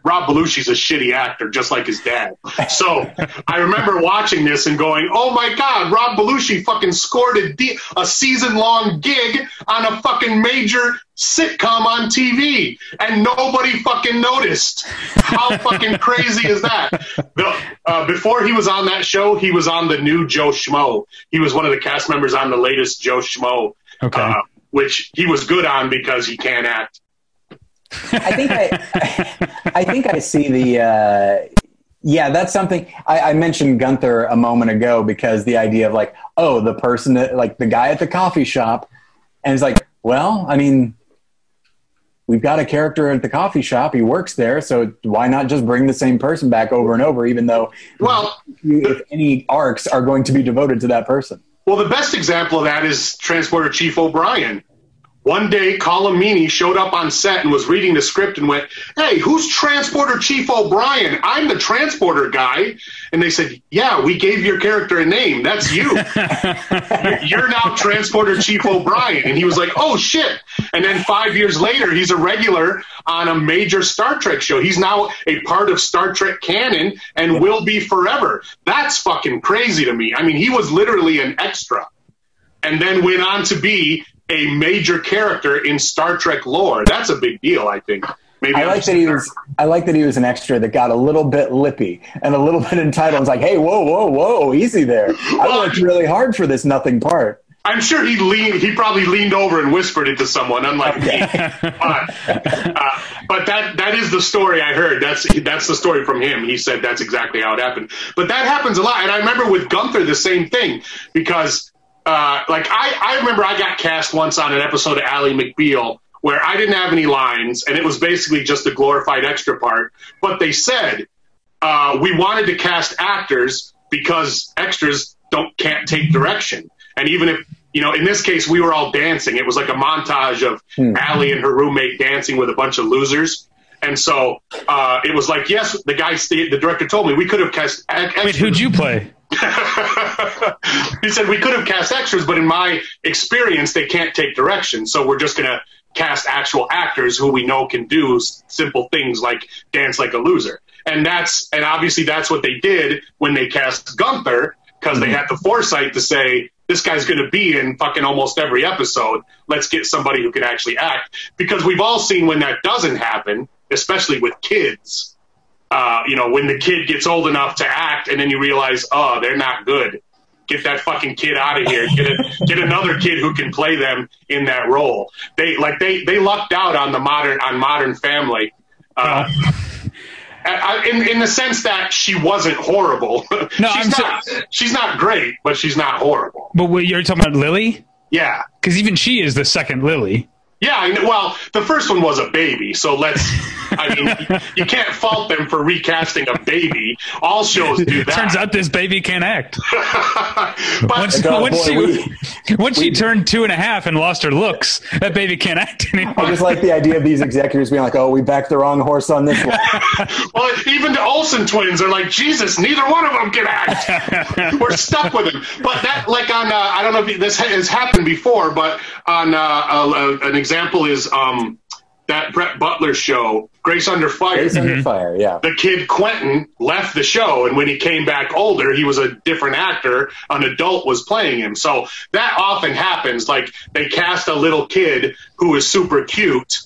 Rob Belushi's a shitty actor, just like his dad. So I remember watching this and going, "Oh my God, Rob Belushi fucking scored a, de- a season-long gig on a fucking major sitcom on TV, and nobody fucking noticed. How fucking crazy is that?" The, uh, before he was on that show, he was on the new Joe Schmo. He was one of the cast members on the latest Joe Schmo, Okay. uh, which he was good on because he can't act. I think I, I think I see the. Uh, yeah, that's something I, I mentioned Gunther a moment ago because the idea of like, oh, the person that like the guy at the coffee shop, and it's like, well, I mean, we've got a character at the coffee shop. He works there, so why not just bring the same person back over and over, even though Well, if any arcs are going to be devoted to that person. Well, the best example of that is Transporter Chief O'Brien. One day, Meaney showed up on set and was reading the script and went, Hey, who's Transporter Chief O'Brien? I'm the transporter guy. And they said, Yeah, we gave your character a name. That's you. You're now Transporter Chief O'Brien. And he was like, Oh, shit. And then five years later, he's a regular on a major Star Trek show. He's now a part of Star Trek canon and will be forever. That's fucking crazy to me. I mean, he was literally an extra and then went on to be a major character in Star Trek lore. That's a big deal, I think. Maybe I like that he was. I like that he was an extra that got a little bit lippy and a little bit entitled. It's like, hey, whoa, whoa, whoa, easy there. I worked really hard for this nothing part. I'm sure he leaned. He probably leaned over and whispered it to someone, unlike me. But, uh, but that that is the story I heard. That's that's the story from him. He said that's exactly how it happened. But that happens a lot, and I remember with Gunther the same thing because, uh, like I I remember I got cast once on an episode of Ally McBeal where I didn't have any lines, and it was basically just a glorified extra part. But they said uh, we wanted to cast actors because extras don't can't take direction. And even if you know, in this case, we were all dancing. It was like a montage of Ally and her roommate dancing with a bunch of losers. And so uh, it was like, yes, the guy, the, the director told me we could have cast. ex- Wait, who'd you play? He said we could have cast extras, but in my experience, they can't take direction. So we're just gonna cast actual actors who we know can do simple things like dance like a loser. And that's and obviously that's what they did when they cast Gunther because they mm-hmm. had the foresight to say this guy's going to be in fucking almost every episode. Let's get somebody who can actually act because we've all seen when that doesn't happen, especially with kids. Uh, you know, when the kid gets old enough to act, and then you realize, oh, they're not good. Get that fucking kid out of here. Get a, get another kid who can play them in that role. They like they they lucked out on the modern on Modern Family. Uh, I- in in the sense that she wasn't horrible. No, she's I'm so- not. she's not great, but she's not horrible. But wait, you're talking about Lily? Yeah, Because even she is the second Lily. yeah. Well, the first one was a baby, so let's. I mean, you can't fault them for recasting a baby. All shows do that. Turns out this baby can't act. but Once, Oh, once boy, she, once she turned two and a half and lost her looks, that baby can't act anymore. I just like the idea of these executives being like, "Oh, we backed the wrong horse on this one." well, even the Olsen twins are like, Jesus, neither one of them can act. We're stuck with him. But that, like on, uh, I don't know if this has happened before, but on uh, uh, an example is um, that Brett Butler show, Grace Under Fire. Face under fire, yeah. the kid Quentin left the show, and when he came back older, he was a different actor. An adult was playing him. So that often happens. Like they cast a little kid who is super cute,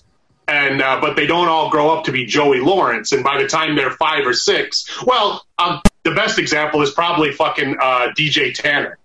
and uh, but they don't all grow up to be Joey Lawrence. And by the time they're five or six, well, um, the best example is probably fucking uh, DJ Tanner.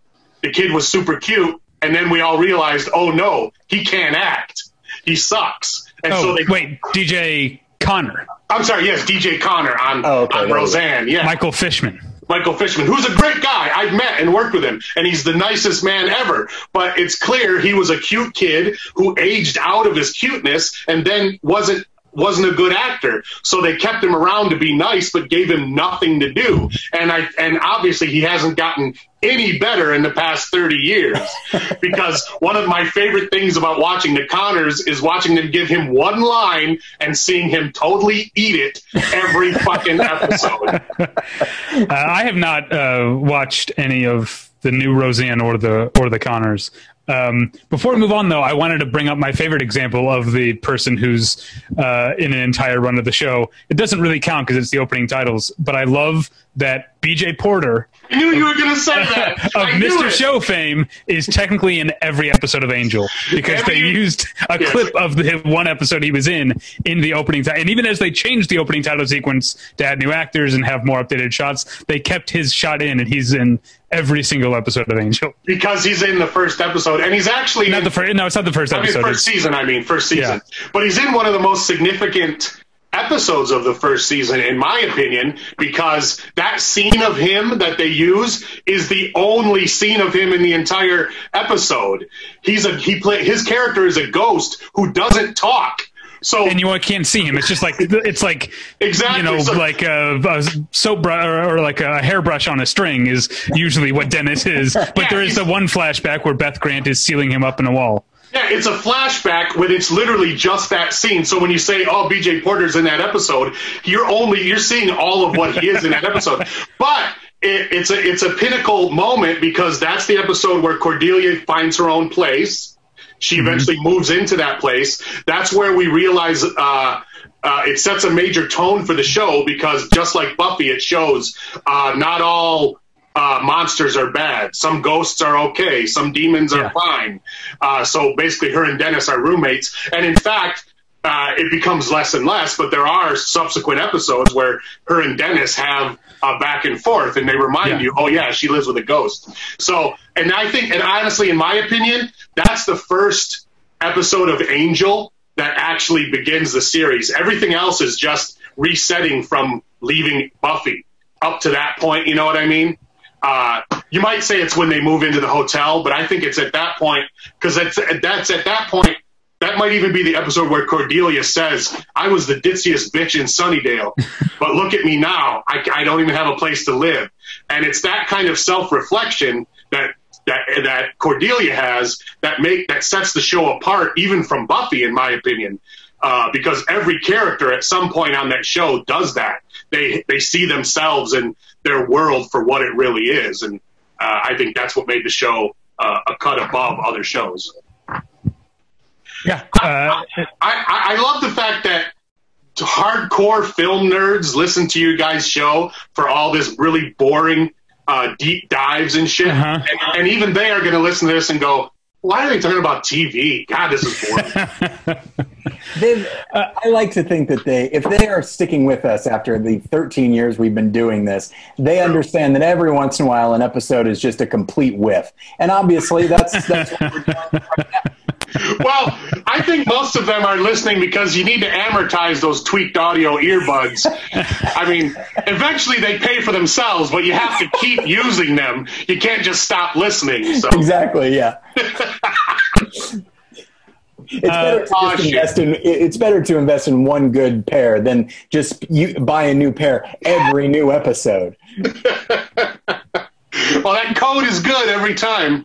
The kid was super cute, and then we all realized, oh no, he can't act. He sucks. And so Oh, they wait, DJ Connor, I'm sorry, yes, DJ Connor on, Oh, okay, on there we go. Roseanne. Yeah. Michael Fishman. Michael Fishman, who's a great guy. I've met and worked with him, and he's the nicest man ever. But it's clear he was a cute kid who aged out of his cuteness and then wasn't wasn't a good actor. So they kept him around to be nice, but gave him nothing to do. And I and obviously he hasn't gotten any better in the past 30 years because one of my favorite things about watching the Connors is watching them give him one line and seeing him totally eat it every fucking episode. Uh, I have not uh, watched any of the new Roseanne or the or the Connors. Um, before we move on, though, I wanted to bring up my favorite example of the person who's uh, in an entire run of the show. It doesn't really count because it's the opening titles, but I love that BJ Porter I knew you were going to say that. of Mr. it. Show fame is technically in every episode of Angel because they used a Yes. clip of the one episode he was in in the opening title. And even as they changed the opening title sequence to add new actors and have more updated shots, they kept his shot in, and he's in every single episode of Angel. because he's in the first episode, and he's actually Not in, the first. No, it's not the first I mean, episode. first It's- season. I mean, first season. But he's in one of the most significant episodes of the first season, in my opinion, because that scene of him that they use is the only scene of him in the entire episode. He's a he play his character is a ghost who doesn't talk. So and you can't see him. It's just like it's like Exactly, you know, so- like a, a soap or, or like a hairbrush on a string is usually what Dennis is. But Yeah, there is the one flashback where Beth Grant is sealing him up in a wall. Yeah, it's a flashback when it's literally just that scene. So when you say, "Oh, BJ Porter's in that episode," you're only you're seeing all of what he is in that episode. But it, it's a it's a pinnacle moment because that's the episode where Cordelia finds her own place. She eventually moves into that place. That's where we realize uh, uh, it sets a major tone for the show because just like Buffy, it shows uh, not all uh, monsters are bad. Some ghosts are okay. Some demons are Yeah. fine. Uh, so basically, her and Dennis are roommates. And in fact, uh, it becomes less and less. But there are subsequent episodes where her and Dennis have a back and forth, and they remind Yeah. you, oh yeah, she lives with a ghost. So, and I think, and honestly, in my opinion, that's the first episode of Angel that actually begins the series. Everything else is just resetting from leaving Buffy up to that point. You know what I mean? Uh, you might say it's when they move into the hotel, but I think it's at that point because that's that's at that point. That might even be the episode where Cordelia says, "I was the ditziest bitch in Sunnydale, but look at me now. I, I don't even have a place to live." And it's that kind of self-reflection that that that Cordelia has that make that sets the show apart, even from Buffy, in my opinion, uh, because every character at some point on that show does that. They they see themselves and their world for what it really is, and uh, I think that's what made the show uh, a cut above other shows. Yeah. Uh, I, I, I love the fact that hardcore film nerds listen to you guys' show for all this really boring uh, deep dives and shit, Uh-huh. and, and even they are going to listen to this and go, "Why are they talking about TV? God, this is boring." They've, I like to think that they, if they are sticking with us after the 13 years we've been doing this, they understand that every once in a while an episode is just a complete whiff. And obviously, that's that's what we're doing right now. well, I think most of them are listening because you need to amortize those tweaked audio earbuds. I mean, eventually they pay for themselves, but you have to keep using them. You can't just stop listening. So. Exactly. Yeah. It's better, uh, to oh, invest in, it's better to invest in one good pair than just you buy a new pair every new episode. Well, that code is good every time.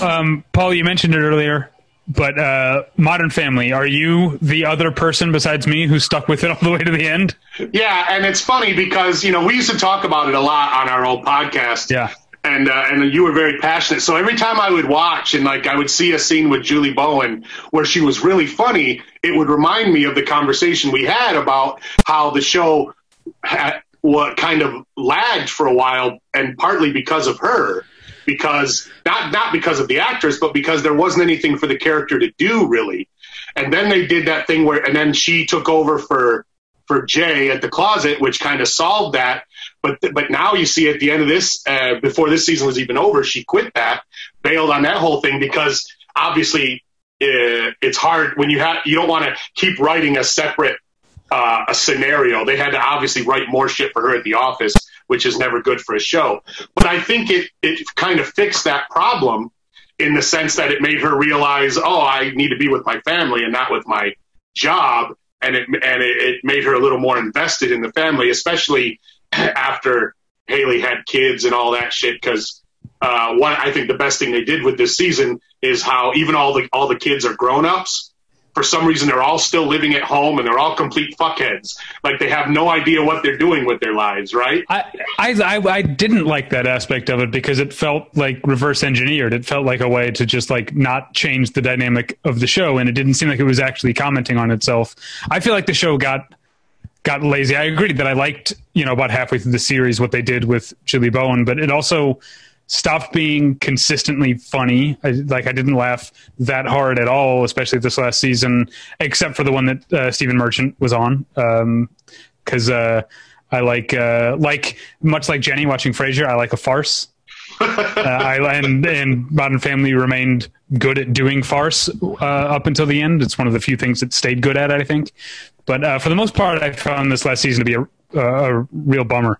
Um, Paul, you mentioned it earlier, but uh, Modern Family. Are you the other person besides me who stuck with it all the way to the end? Yeah, and it's funny because you know we used to talk about it a lot on our old podcast. Yeah. and uh, and you were very passionate. So every time I would watch and like I would see a scene with Julie Bowen where she was really funny, it would remind me of the conversation we had about how the show had, what kind of lagged for a while, and partly because of her. Because not not because of the actress, but because there wasn't anything for the character to do really. And then they did that thing where, and then she took over for for Jay at the closet, which kind of solved that. But but now you see at the end of this, uh, before this season was even over, she quit that, bailed on that whole thing because obviously uh, it's hard when you have you don't want to keep writing a separate uh, a scenario. They had to obviously write more shit for her at the office, which is never good for a show. But I think it it kind of fixed that problem in the sense that it made her realize, oh, I need to be with my family and not with my job, and it and it, it made her a little more invested in the family, especially after Haley had kids and all that shit. Because uh, one, I think the best thing they did with this season is how even all the all the kids are grown ups. For some reason, they're all still living at home and they're all complete fuckheads. Like they have no idea what they're doing with their lives, right? I, I I didn't like that aspect of it because it felt like reverse engineered. It felt like a way to just like not change the dynamic of the show, and it didn't seem like it was actually commenting on itself. I feel like the show got got lazy. I agree that I liked you know about halfway through the series what they did with Julie Bowen, but it also stopped being consistently funny. I, like I didn't laugh that hard at all, especially this last season, except for the one that uh, Stephen Merchant was on. Because uh, I like uh, like much like Jenny watching Frasier, I like a farce. uh, I, and and Modern Family remained good at doing farce uh, up until the end. It's one of the few things that stayed good at, I think. But uh, for the most part, I found this last season to be a, a real bummer.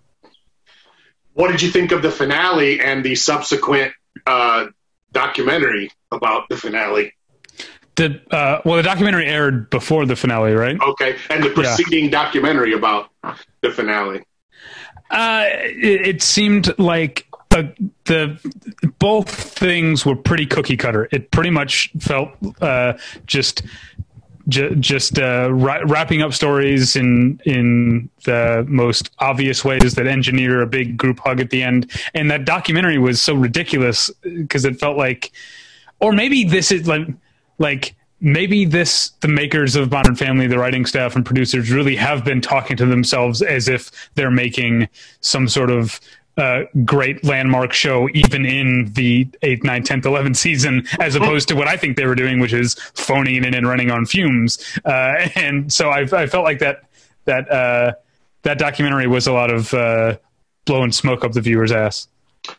What did you think of the finale and the subsequent uh, documentary about the finale? The uh, well, the documentary aired before the finale, right? Okay, and the preceding documentary about the finale. Uh, it, it seemed like uh, the both things were pretty cookie cutter. It pretty much felt uh, just ju- just uh, ra- wrapping up stories in in the most obvious ways that engineer a big group hug at the end. And that documentary was so ridiculous because it felt like, or maybe this is like like maybe this the makers of modern family the writing staff and producers really have been talking to themselves as if they're making some sort of uh, great landmark show even in the 8th 9th 10th 11th season as opposed to what i think they were doing which is phoning it in and running on fumes uh, and so I, I felt like that that uh, that documentary was a lot of uh, blowing smoke up the viewer's ass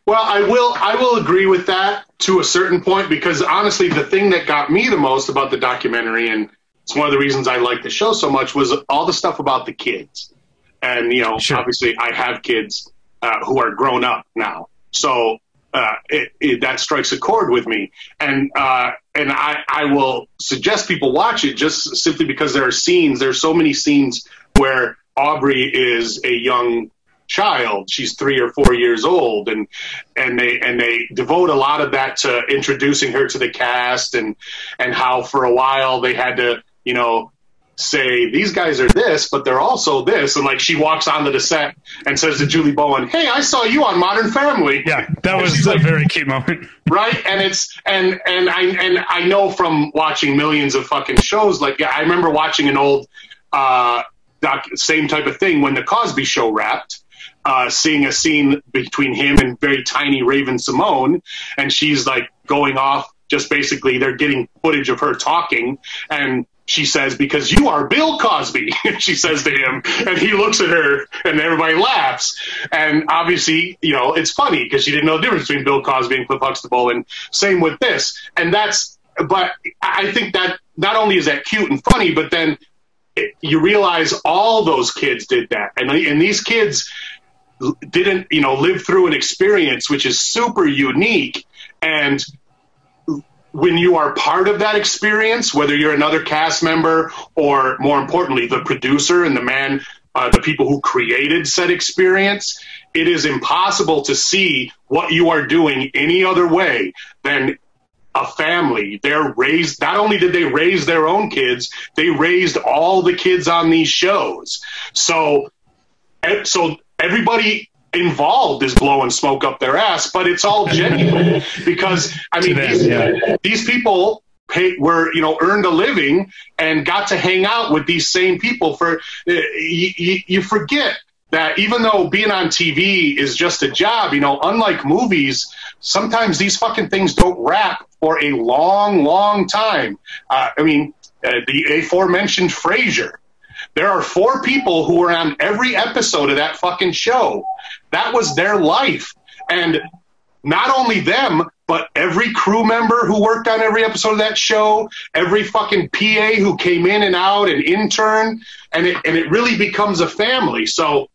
Well, I will. I will agree with that to a certain point because honestly, the thing that got me the most about the documentary, and it's one of the reasons I like the show so much, was all the stuff about the kids. And you know, Sure. obviously, I have kids uh, who are grown up now, so uh, it, it, that strikes a chord with me. And uh, and I, I will suggest people watch it just simply because there are scenes. There's so many scenes where Aubrey is a young child she's three or four years old and and they and they devote a lot of that to introducing her to the cast and and how for a while they had to you know say these guys are this, but they're also this, and like she walks on the set and says to Julie Bowen, "Hey, I saw you on Modern Family." Yeah, that And was a like, very cute moment. right and it's and and i and i know from watching millions of fucking shows like i remember watching an old uh doc, same type of thing when the cosby show wrapped uh seeing a scene between him and very tiny Raven-Symoné and she's like going off just basically they're getting footage of her talking and she says, because you are Bill Cosby, she says to him, and he looks at her and everybody laughs. And obviously, you know, it's funny because she didn't know the difference between Bill Cosby and Cliff Huxtable. And same with this. And that's, but I think that not only is that cute and funny, but then it, you realize all those kids did that. And, and these kids didn't, you know, live through an experience which is super unique. And when you are part of that experience, whether you're another cast member or more importantly, the producer and the man, uh, the people who created said experience, it is impossible to see what you are doing any other way than a family. They're raised, not only did they raise their own kids, they raised all the kids on these shows. So, so everybody involved is blowing smoke up their ass, but it's all genuine because I mean them, these, yeah. these people pay, were you know earned a living and got to hang out with these same people for uh, you, you, you forget that even though being on TV is just a job, you know, unlike movies, sometimes these fucking things don't wrap for a long, long time. Uh, I mean, uh, the aforementioned Frasier. There are four people who were on every episode of that fucking show. That was their life. And not only them, but every crew member who worked on every episode of that show, every fucking PA who came in and out, an intern, and it, and it really becomes a family. So,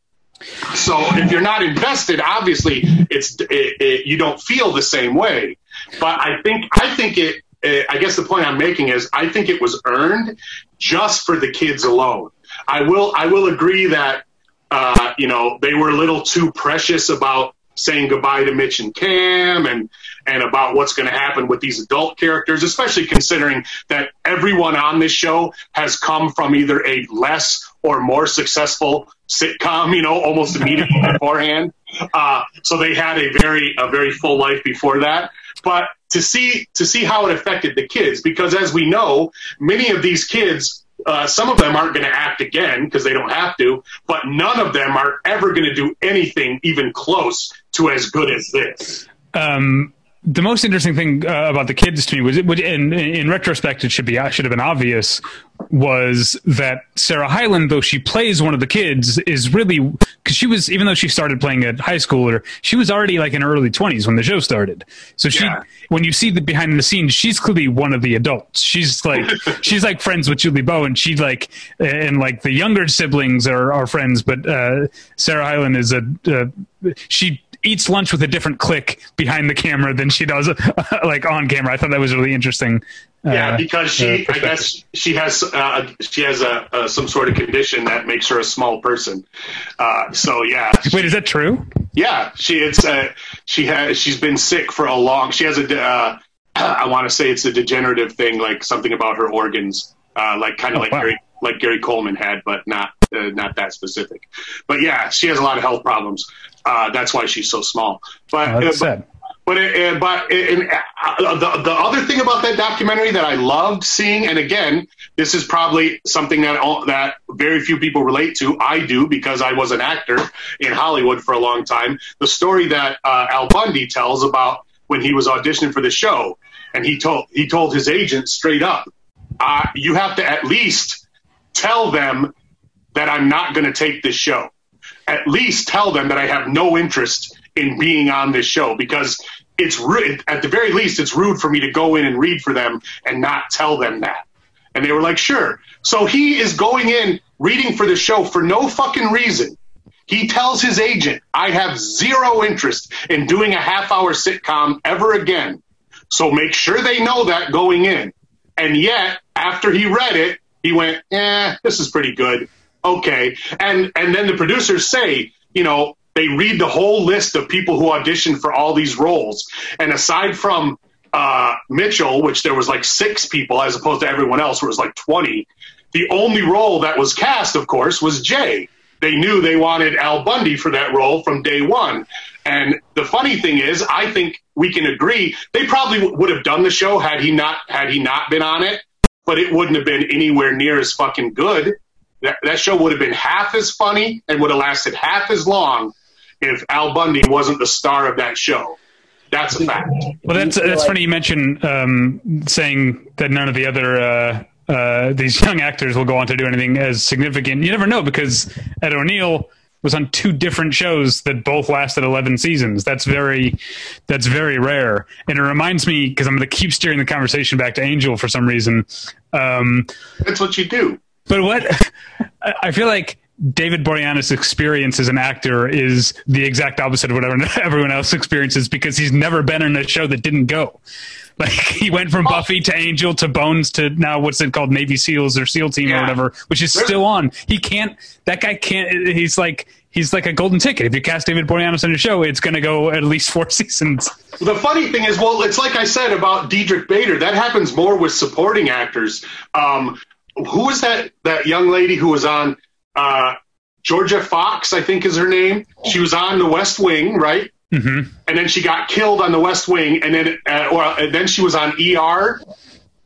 so if you're not invested, obviously it's it, it, you don't feel the same way. But I think I think it. I guess the point I'm making is I think it was earned just for the kids alone. I will I will agree that uh, you know they were a little too precious about saying goodbye to Mitch and Cam and and about what's going to happen with these adult characters, especially considering that everyone on this show has come from either a less or more successful sitcom, you know, almost immediately beforehand. Uh, so they had a very a very full life before that. But to see to see how it affected the kids, because as we know, many of these kids uh, some of them aren't going to act again because they don't have to, but none of them are ever going to do anything even close to as good as this. Um, the most interesting thing uh, about the kids to me was, it, in, in retrospect, it should be should have been obvious, was that Sarah Hyland, though she plays one of the kids, is really because she was even though she started playing at high schooler, she was already like in her early twenties when the show started. So she, Yeah. when you see the behind the scenes, she's clearly one of the adults. She's like she's like friends with Julie Bowen. She like and like the younger siblings are are friends, but uh, Sarah Hyland is a uh, she eats lunch with a different click behind the camera than she does like on camera. I thought that was really interesting. Yeah, uh, because uh, she, I guess, she has uh, she has a, a some sort of condition that makes her a small person. Uh, so yeah, Wait, is that true? yeah, she it's uh, she has she's been sick for a long. She has a uh, I want to say it's a degenerative thing, like something about her organs, uh, like kind of Oh, like wow. Gary like Gary Coleman had, but not uh, not that specific. But yeah, she has a lot of health problems. Uh, that's why she's so small. But Oh, that's uh, sad. but it, uh, but it, and, uh, the the other thing about that documentary that I loved seeing, and again, this is probably something that all, that very few people relate to. I do because I was an actor in Hollywood for a long time. The story that uh, Al Bundy tells about when he was auditioning for the show, and he told he told his agent straight up, uh, "You have to at least tell them that I'm not going to take this show. At least tell them that I have no interest in being on this show because it's rude. At the very least, it's rude for me to go in and read for them and not tell them that. And they were like, sure. So he is going in reading for the show for no fucking reason. He tells his agent, I have zero interest in doing a half hour sitcom ever again. So make sure they know that going in. And yet, after he read it, he went, "Eh, this is pretty good. Okay." And and then the producers say, you know, they read the whole list of people who auditioned for all these roles, and aside from uh, Mitchell, which there was like six people as opposed to everyone else, where it was like twenty. The only role that was cast, of course, was Jay. They knew they wanted Al Bundy for that role from day one. And the funny thing is, I think we can agree they probably w- would have done the show had he not had he not been on it, but it wouldn't have been anywhere near as fucking good. That, that show would have been half as funny and would have lasted half as long if Al Bundy wasn't the star of that show. That's a fact. Well, that's that's like- funny. You mentioned um, saying that none of the other uh, uh, these young actors will go on to do anything as significant. You never know because Ed O'Neill was on two different shows that both lasted 11 seasons. That's very that's very rare, and it reminds me because I'm going to keep steering the conversation back to Angel for some reason. Um, That's what you do. But what I feel like David Boreanaz' experience as an actor is the exact opposite of what everyone- else experiences because he's never been in a show that didn't go. Like he went from Buffy to Angel to Bones to now what's it called Navy SEALs or SEAL Team or whatever, which is still on. He can't. That guy can't. He's like he's like a golden ticket. If you cast David Boreanaz in a show, it's going to go at least four seasons. The funny thing is, well, it's like I said about Diedrich Bader. That happens more with supporting actors. Um, who was that that young lady who was on uh, Jorja Fox? I think is her name. She was on The West Wing, right? hmm And then she got killed on The West Wing, and then uh, or, and then she was on ER,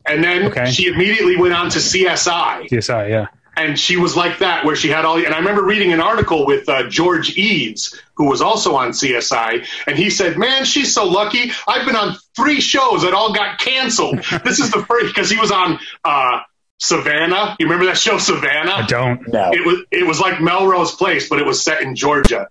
and then Okay. she immediately went on to CSI CSI, yeah. and she was like that where she had all and i remember reading an article with uh, george eads who was also on csi and he said man she's so lucky i've been on three shows that all got canceled this is the first because he was on uh, savannah you remember that show savannah I don't. No. it was it was like melrose place but it was set in georgia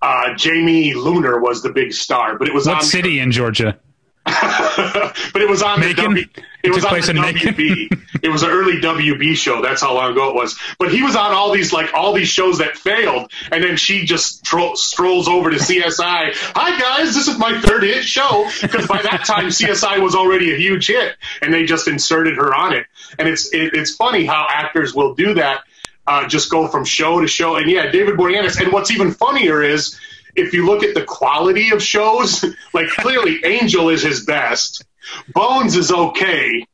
uh, Jamie Luner was the big star but it was What on city in Georgia? but it was on Macon? the w, It it was on place the WB. it was an early WB show. That's how long ago it was. But he was on all these like all these shows that failed, and then she just tro- strolls over to CSI. Hi guys, this is my third hit show because by that time CSI was already a huge hit, and they just inserted her on it. And it's it, it's funny how actors will do that. Uh, just go from show to show, and yeah, David Boreanaz. And what's even funnier is if you look at the quality of shows, like clearly Angel is his best. Bones is okay.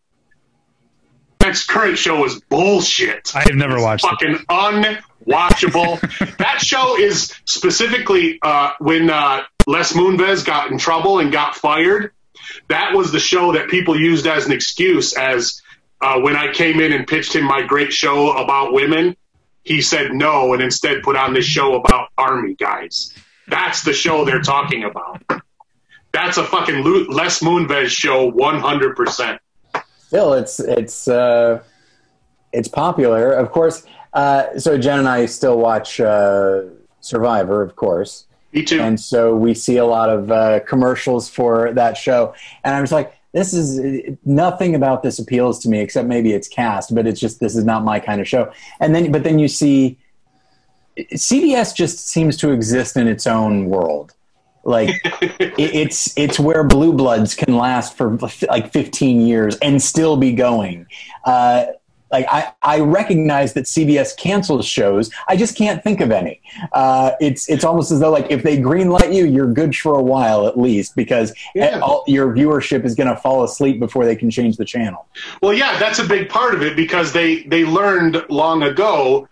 Next current show is bullshit. I have never watched it. Fucking unwatchable. that show is specifically uh, when uh, Les Moonves got in trouble and got fired. That was the show that people used as an excuse. As uh, when I came in and pitched him my great show about women, he said no and instead put on this show about army guys. That's the show they're talking about. That's a fucking Les Moonves show, one hundred percent. Still, it's it's uh, it's popular, of course. Uh, so Jen and I still watch uh, Survivor, of course, Me too. and so we see a lot of uh, commercials for that show. And I was like, this is nothing about this appeals to me except maybe it's cast, but it's just this is not my kind of show. And then, but then you see, CBS just seems to exist in its own world. Like it, it's it's where Blue Bloods can last for like 15 years and still be going. Uh, like I, I recognize that CBS cancels shows. I just can't think of any. Uh, it's it's almost as though like if they greenlight you, you're good for a while at least because Yeah. all, your viewership is going to fall asleep before they can change the channel. Well, yeah, that's a big part of it because they they learned long ago,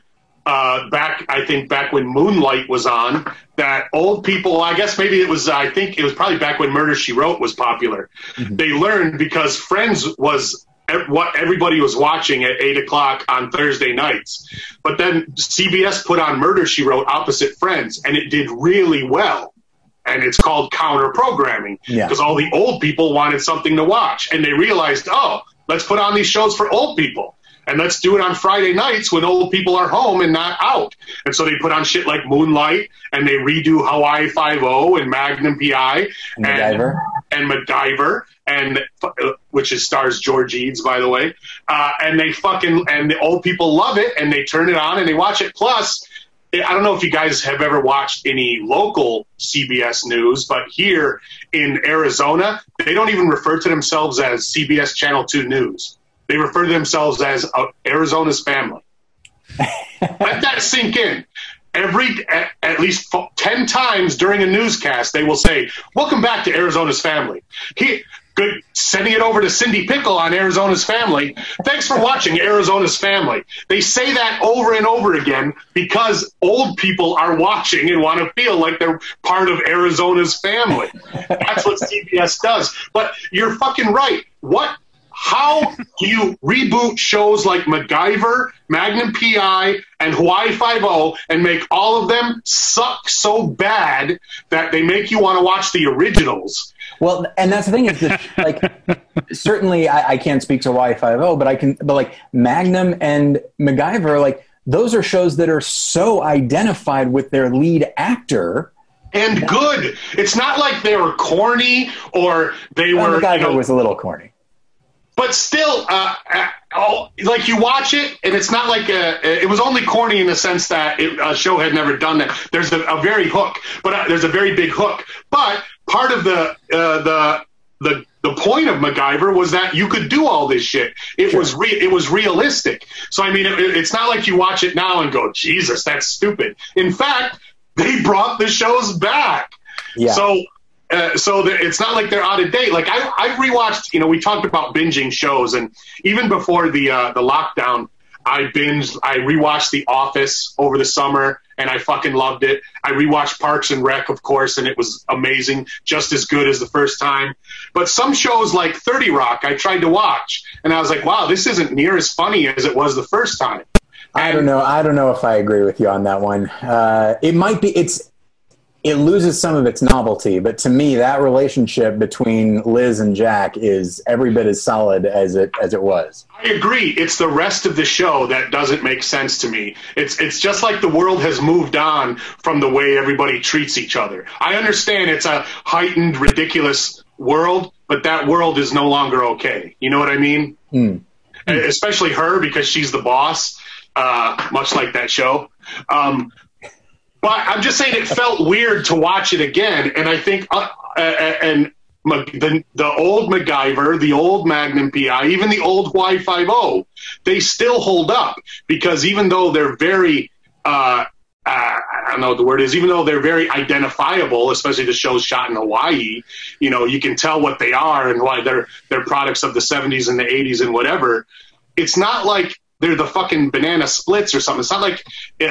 uh, back I think back when Moonlight was on, that old people. I guess maybe it was. I think it was probably back when Murder She Wrote was popular. They learned because Friends was what everybody was watching at eight o'clock on Thursday nights. But then CBS put on Murder She Wrote opposite Friends, and it did really well. And it's called counter programming Yeah. because all the old people wanted something to watch, and they realized, oh, let's put on these shows for old people. And let's do it on Friday nights when old people are home and not out. And so they put on shit like Moonlight and they redo Hawaii Five O and Magnum PI And MacGyver. and MacGyver, and uh, which is stars George Eads, by the way. Uh, and they fucking and the old people love it, and they turn it on and they watch it. Plus, I don't know if you guys have ever watched any local CBS news, but here in Arizona, they don't even refer to themselves as CBS Channel Two News. They refer to themselves as uh, Arizona's family. Let that sink in. Every at, at least f- ten times during a newscast, they will say, "Welcome back to Arizona's family." He, Good. Sending it over to Cindy Pickle on Arizona's Family. Thanks for watching Arizona's Family. They say that over and over again because old people are watching and want to feel like they're part of Arizona's family. That's what CBS does. But you're fucking right. What you reboot shows like MacGyver, Magnum PI, and Hawaii Five O and make all of them suck so bad that they make you want to watch the originals? Well, and that's the thing is that, like, certainly I, I can't speak to Y Five O, but I can. But like Magnum and MacGyver, like those are shows that are so identified with their lead actor. And good. It's not like they were corny or they Well, were. MacGyver you know, was a little corny. But still, uh, uh, oh, like you watch it, and it's not like a. It was only corny in the sense that it, a show had never done that. There's a, a very hook, but uh, there's a very big hook. But part of the uh, the the the point of MacGyver was that you could do all this shit. It was re- it was realistic. So I mean, it, it's not like you watch it now and go, Jesus, that's stupid. In fact, they brought the shows back. Yeah. So, uh, so the, it's not like they're out of date. Like I, I rewatched. You know, we talked about binging shows, and even before the uh, the lockdown, I binged. I rewatched The Office over the summer, and I fucking loved it. I rewatched Parks and Rec, of course, and it was amazing, just as good as the first time. But some shows like Thirty Rock, I tried to watch, and I was like, wow, this isn't near as funny as it was the first time. I don't know. I don't know if I agree with you on that one. Uh, it might be. It's. It loses some of its novelty, but to me, that relationship between Liz and Jack is every bit as solid as it as it was. I agree. It's the rest of the show that doesn't make sense to me. It's it's just like the world has moved on from the way everybody treats each other. I understand it's a heightened, ridiculous world, but that world is no longer okay. You know what I mean? Hmm. Especially her because she's the boss, uh, much like that show. Um, but I'm just saying it felt weird to watch it again, and I think uh, uh, and the the old MacGyver, the old Magnum PI, even the old Y five O, they still hold up because even though they're very uh, uh, I don't know what the word is, even though they're very identifiable, especially the shows shot in Hawaii, you know, you can tell what they are and why they're they're products of the 70s and the 80s and whatever. It's not like they're the fucking banana splits or something. It's not like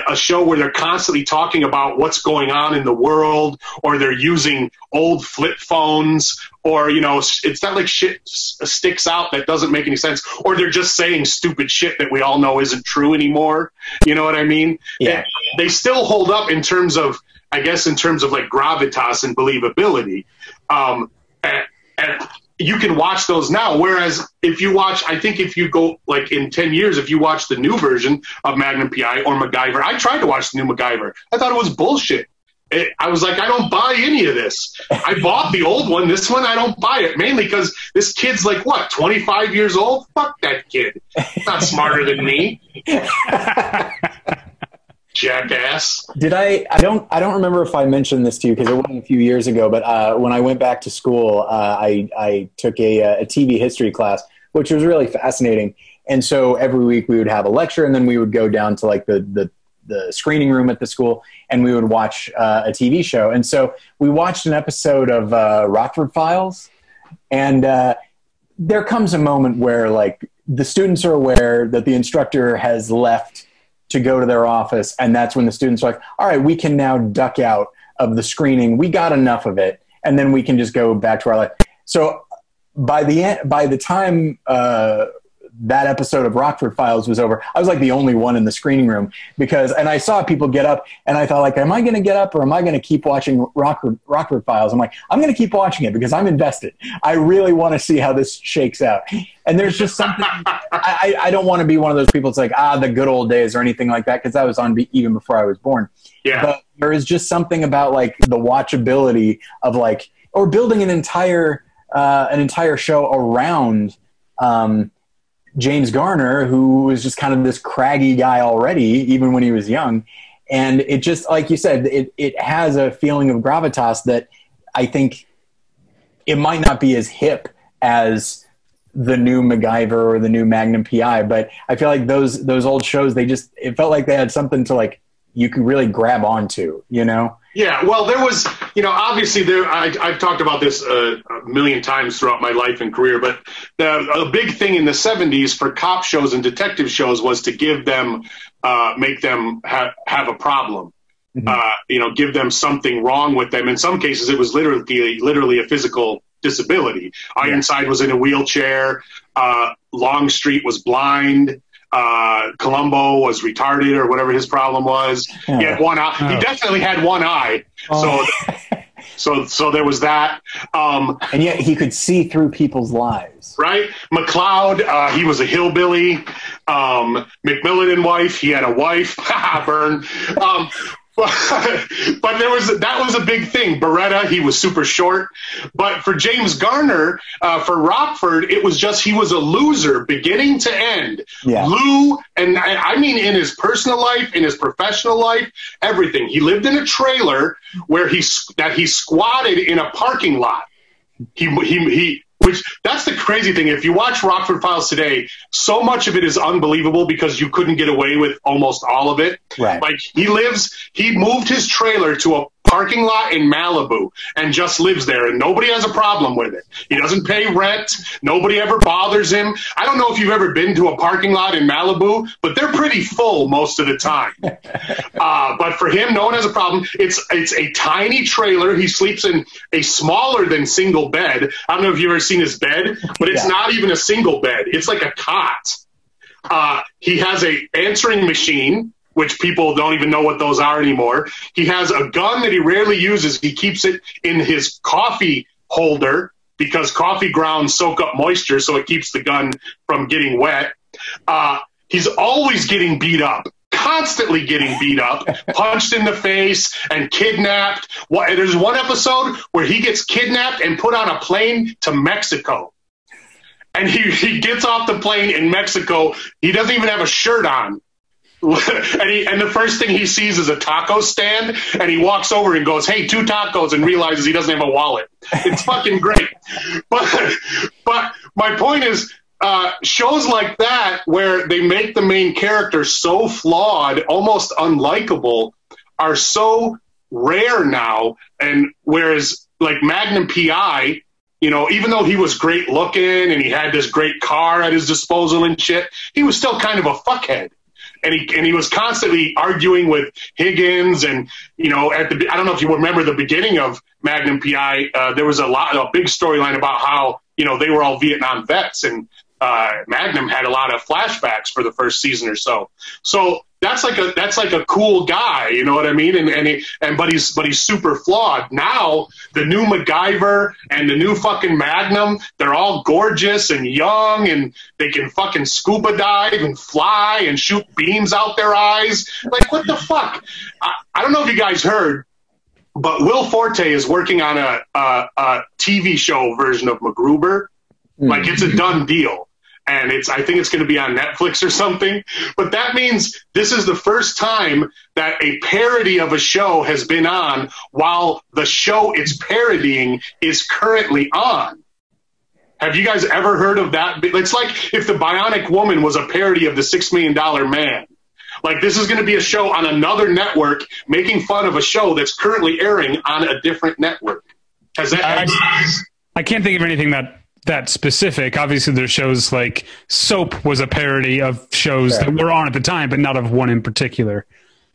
a show where they're constantly talking about what's going on in the world or they're using old flip phones or, you know, it's not like shit sticks out that doesn't make any sense or they're just saying stupid shit that we all know isn't true anymore. You know what I mean? Yeah. They, they still hold up in terms of, I guess, in terms of like gravitas and believability. Um, and, and you can watch those now. Whereas if you watch, I think if you go like in 10 years, if you watch the new version of Magnum PI or MacGyver, I tried to watch the new MacGyver. I thought it was bullshit. It, I was like, I don't buy any of this. I bought the old one. This one, I don't buy it. Mainly because this kid's like, what, 25 years old? Fuck that kid. He's not smarter than me. Jackass. Did I? I don't. I don't remember if I mentioned this to you because it wasn't a few years ago. But uh, when I went back to school, uh, I I took a, uh, a TV history class, which was really fascinating. And so every week we would have a lecture, and then we would go down to like the the, the screening room at the school, and we would watch uh, a TV show. And so we watched an episode of uh, Rockford Files, and uh, there comes a moment where like the students are aware that the instructor has left to go to their office and that's when the students are like all right we can now duck out of the screening. We got enough of it. And then we can just go back to our life. So by the end by the time uh, that episode of Rockford Files was over, I was like the only one in the screening room because, and I saw people get up, and I thought like, am I going to get up or am I going to keep watching Rockford, Rockford Files? I'm like, I'm going to keep watching it because I'm invested. I really want to see how this shakes out. And there's just something. I, I don't want to be one of those people. It's like ah, the good old days or anything like that because that was on be- even before I was born. Yeah. But there is just something about like the watchability of like or building an entire uh, an entire show around um, James Garner, who was just kind of this craggy guy already, even when he was young. And it just, like you said, it, it has a feeling of gravitas that I think it might not be as hip as the new MacGyver or the new Magnum PI, but I feel like those those old shows, they just it felt like they had something to like you can really grab onto. You know. Yeah, well, there was, you know, obviously there. I, I've talked about this uh, a million times throughout my life and career, but the, a big thing in the '70s for cop shows and detective shows was to give them, uh, make them ha- have a problem. Uh, you know, give them something wrong with them. In some cases, it was literally, literally a physical disability. Ironside was in a wheelchair. Uh, Longstreet was blind. Uh, Columbo was retarded or whatever his problem was. He had one eye. He Oh. definitely had one eye. Oh. So, so, so there was that. Um, and yet he could see through people's lives. right? McCloud, uh, he was a hillbilly. Um, McMillan and wife, he had a wife. Burn. Um, but, but there was that was a big thing. Baretta, he was super short. But for James Garner, uh, for Rockford, it was just he was a loser beginning to end. Yeah. Lou, and I, I mean in his personal life, in his professional life, everything. He lived in a trailer where he that he squatted in a parking lot he he he which that's the crazy thing if you watch rockford files today so much of it is unbelievable because you couldn't get away with almost all of it Right. like he lives he moved his trailer to a parking lot in malibu and just lives there and nobody has a problem with it he doesn't pay rent nobody ever bothers him i don't know if you've ever been to a parking lot in malibu but they're pretty full most of the time uh, but for him, no one has a problem. It's it's a tiny trailer. He sleeps in a smaller than single bed. I don't know if you've ever seen his bed, but it's Yeah. not even a single bed. It's like a cot. Uh, he has a answering machine, which people don't even know what those are anymore. He has a gun that he rarely uses. He keeps it in his coffee holder because coffee grounds soak up moisture, so it keeps the gun from getting wet. Uh, he's always getting beat up, constantly getting beat up, punched in the face, and kidnapped. There's one episode where he gets kidnapped and put on a plane to Mexico. And he, he gets off the plane in Mexico. He doesn't even have a shirt on. And, he, and the first thing he sees is a taco stand, and he walks over and goes, "Hey, two tacos," and realizes he doesn't have a wallet. It's fucking great. But but my point is, uh, shows like that where they make the main character so flawed, almost unlikable, are so rare now. And whereas like Magnum PI, you know, even though he was great looking and he had this great car at his disposal and shit, he was still kind of a fuckhead. And he and he was constantly arguing with Higgins, and you know, at the I don't know if you remember the beginning of Magnum PI, uh, there was a lot a big storyline about how you know they were all Vietnam vets, and uh, Magnum had a lot of flashbacks for the first season or so. So that's like a that's like a cool guy, you know what I mean? And and he, and but he's but he's super flawed. Now the new MacGyver and the new fucking Magnum, they're all gorgeous and young, and they can fucking scuba dive and fly and shoot beams out their eyes. Like what the fuck? I, I don't know if you guys heard, but Will Forte is working on a, a, a TV show version of MacGruber. Hmm. Like it's a done deal. And it's I think it's going to be on Netflix or something. But that means this is the first time that a parody of a show has been on while the show it's parodying is currently on. Have you guys ever heard of that? It's like if the Bionic Woman was a parody of the Six Million Dollar Man. Like this is going to be a show on another network making fun of a show that's currently airing on a different network. Has that? I, I can't think of anything that that specific. Obviously, there's shows like Soap was a parody of shows Sure. that were on at the time, but not of one in particular.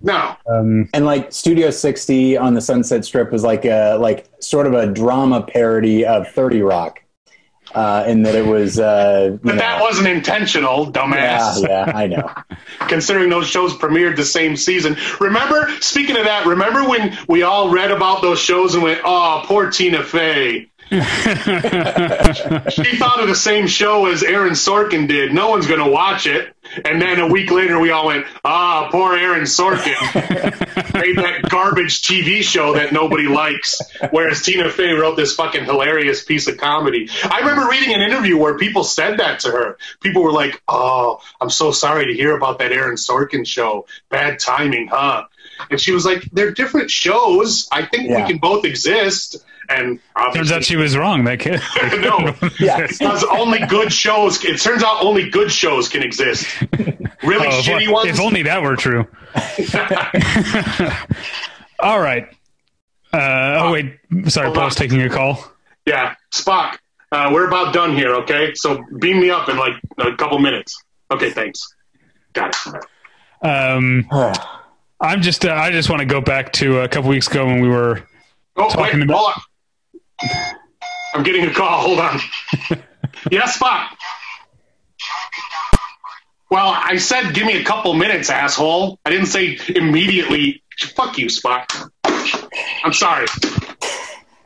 no. Um, and like Studio 60 on the Sunset Strip was like a like sort of a drama parody of 30 Rock, uh, in that it was. Uh, you But that know- wasn't intentional, yeah, dumbass. yeah, I know. Considering those shows premiered the same season. Remember, speaking of that, remember when we all read about those shows and went, "Oh, poor Tina Fey." she thought of the same show as Aaron Sorkin did. No one's going to watch it. And then a week later, we all went, "Ah, poor Aaron Sorkin made that garbage TV show that nobody likes." Whereas Tina Fey wrote this fucking hilarious piece of comedy. I remember reading an interview where people said that to her. People were like, "Oh, I'm so sorry to hear about that Aaron Sorkin show. Bad timing, huh?" And she was like, "They're different shows. I think Yeah. we can both exist." And Turns out she was wrong. That kid. no, Yeah. because only good shows. It turns out only good shows can exist. Really Oh, if, shitty ones. if only that were true. All right. Uh, oh wait, sorry, Hold Paul's on. taking a call. Yeah, Spock, uh, we're about done here, okay? So beam me up in like a couple minutes. Okay, thanks. Got it. Um, I'm just, uh, I just want to go back to a couple weeks ago when we were. Oh, Talking wait, about- hold on. I'm getting a call. Hold on. yes, Spock. Well, I said give me a couple minutes, asshole. I didn't say immediately. Fuck you, Spock. I'm sorry.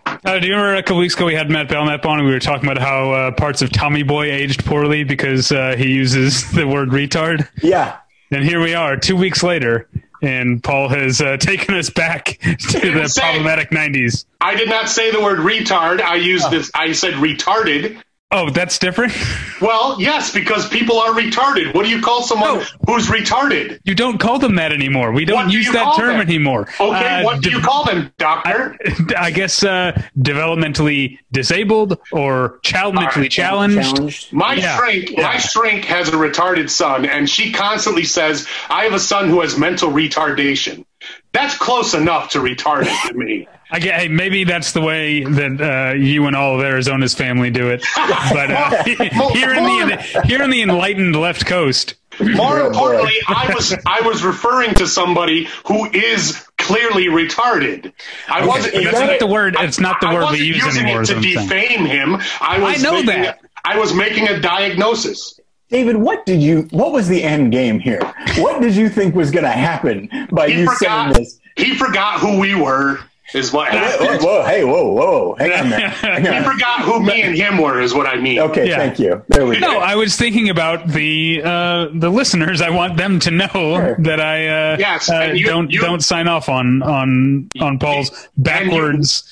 Uh, do you remember a couple weeks ago we had Matt Belknap on and we were talking about how uh, parts of Tommy Boy aged poorly because uh, he uses the word retard? Yeah. And here we are, two weeks later, and Paul has uh, taken us back to the Insane. problematic '90s. I did not say the word retard. I used this. I said retarded. Oh, that's different. Well, yes, because people are retarded. What do you call someone No. who's retarded? You don't call them that anymore. We don't do use that term them? anymore. Okay, Uh, what do de- you call them, doctor? I guess uh, developmentally disabled or child mentally challenged. Challenged. My Yeah, shrink, yeah. my shrink has a retarded son, and she constantly says, "I have a son who has mental retardation." That's close enough to retarded to me. I get, hey, maybe that's the way that uh, you and all of Arizona's family do it. But uh, here in the here in the enlightened left coast, More importantly, I was I was referring to somebody who is clearly retarded. I wasn't. Is that's that not it? the word. It's not the I word we wasn't use using anymore. it is to I'm saying. defame him. I was. I know making that. I was making a diagnosis. David, what did you? What was the end game here? What did you think was going to happen by He you forgot. saying this? He forgot who we were. Is what Whoa, happened. whoa, hey, whoa, whoa, hang on there. Hang He on. forgot who me and him were. Is what I mean. Okay, Yeah. thank you. There we No. I was thinking about the uh, the listeners. I want them to know Sure. that I uh, Yes, uh, you- don't you- don't sign off on on on Paul's backwards.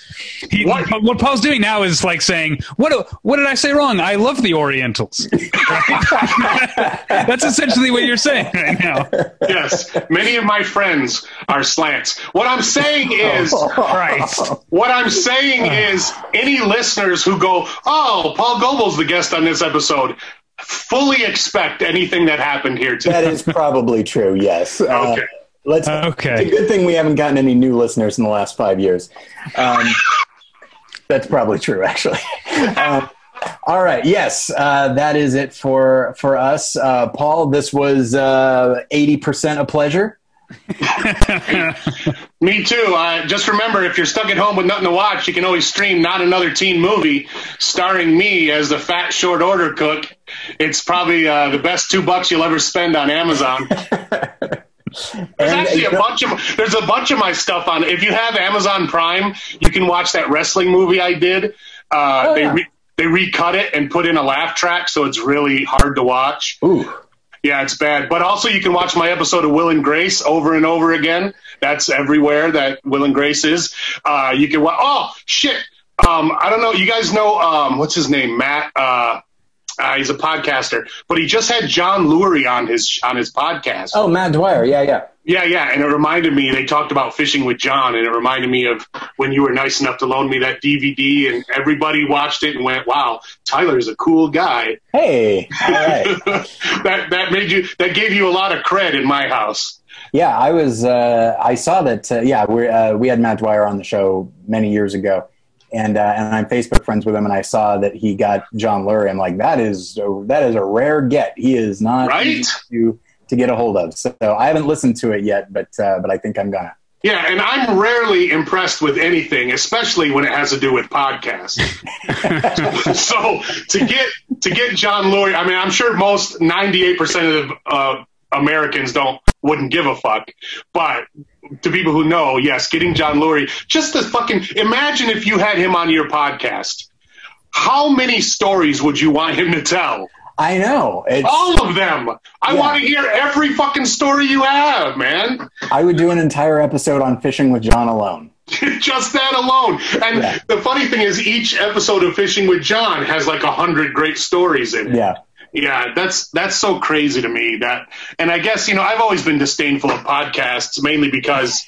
He, What- what? Paul's doing now is like saying, "What what did I say wrong? I love the Orientals." That's essentially what you're saying right now. yes, many of my friends are slants. What I'm saying is, Christ. what I'm saying is, any listeners who go, "Oh, Paul Goebel's the guest on this episode," fully expect anything that happened here that today. is probably true. Yes. Uh, Okay. let's. Okay. It's a good thing we haven't gotten any new listeners in the last five years. Um, that's probably true, actually. Um, all right. Yes, uh, that is it for for us, uh, Paul. This was uh, eighty percent a pleasure. Me too. Uh, just remember, if you're stuck at home with nothing to watch, you can always stream "Not Another Teen Movie," starring me as the fat short order cook. It's probably uh, the best two bucks you'll ever spend on Amazon. There's And, actually a know- bunch of there's a bunch of my stuff on. If you have Amazon Prime, you can watch that wrestling movie I did. Uh, Oh, they yeah. re- they recut it and put in a laugh track, so it's really hard to watch. Ooh. Yeah, it's bad. But also, you can watch my episode of Will and Grace over and over again. That's everywhere that Will and Grace is. Uh, you can watch. Oh shit! Um, I don't know. You guys know um, what's his name? Matt. Uh, uh, he's a podcaster, but he just had John Lurie on his on his podcast. Oh, Matt Dwyer. Yeah, yeah. Yeah, yeah, and it reminded me. They talked about fishing with John, and it reminded me of when you were nice enough to loan me that DVD, and everybody watched it and went, "Wow, Tyler's a cool guy." Hey. All right. that that made you that gave you a lot of cred in my house. Yeah, I was. Uh, I saw that. Uh, yeah, we uh, we had Matt Dwyer on the show many years ago, and uh, and I'm Facebook friends with him, and I saw that he got John Lurie. I'm like, that is a, that is a rare get. He is not Right? to to get a hold of. So I haven't listened to it yet, but uh, but I think I'm gonna. Yeah, and I'm rarely impressed with anything, especially when it has to do with podcasts. so to get to get John Lurie, I mean, I'm sure most 98 percent of uh, Americans don't wouldn't give a fuck, but to people who know, yes, getting John Lurie, just to fucking imagine if you had him on your podcast. How many stories would you want him to tell? I know. It's, All of them. I Yeah. want to hear every fucking story you have, man. I would do an entire episode on fishing with John alone. just that alone. And Yeah. the funny thing is, each episode of Fishing with John has like a hundred great stories in it. Yeah. Yeah, that's that's so crazy to me. That, and I guess you know, I've always been disdainful of podcasts, mainly because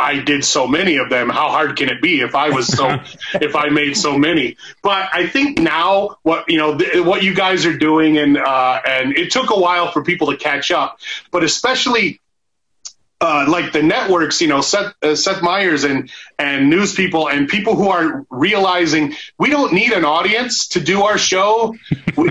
I did so many of them. How hard can it be if I was so if I made so many? But I think now what you know th- what you guys are doing and uh, and it took a while for people to catch up, but especially uh, like the networks, you know, Seth, uh, Seth Meyers and and news people and people who are realizing we don't need an audience to do our show. we,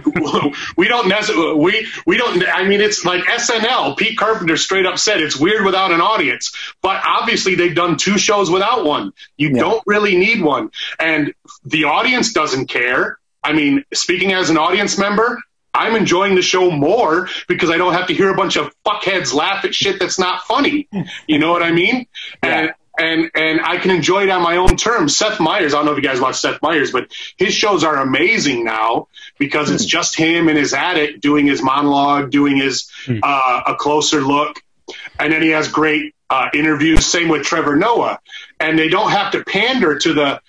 we don't necessarily we we don't. I mean, it's like SNL. Pete Carpenter straight up said it's weird without an audience, but obviously they've done two shows without one. You yeah. don't really need one, and the audience doesn't care. I mean, speaking as an audience member, I'm enjoying the show more because I don't have to hear a bunch of fuckheads laugh at shit that's not funny. You know what I mean? Yeah. And and and I can enjoy it on my own terms. Seth Meyers, I don't know if you guys watch Seth Meyers, but his shows are amazing now because it's hmm. just him in his attic doing his monologue, doing his hmm. uh, a closer look, and then he has great uh, interviews. Same with Trevor Noah, and they don't have to pander to the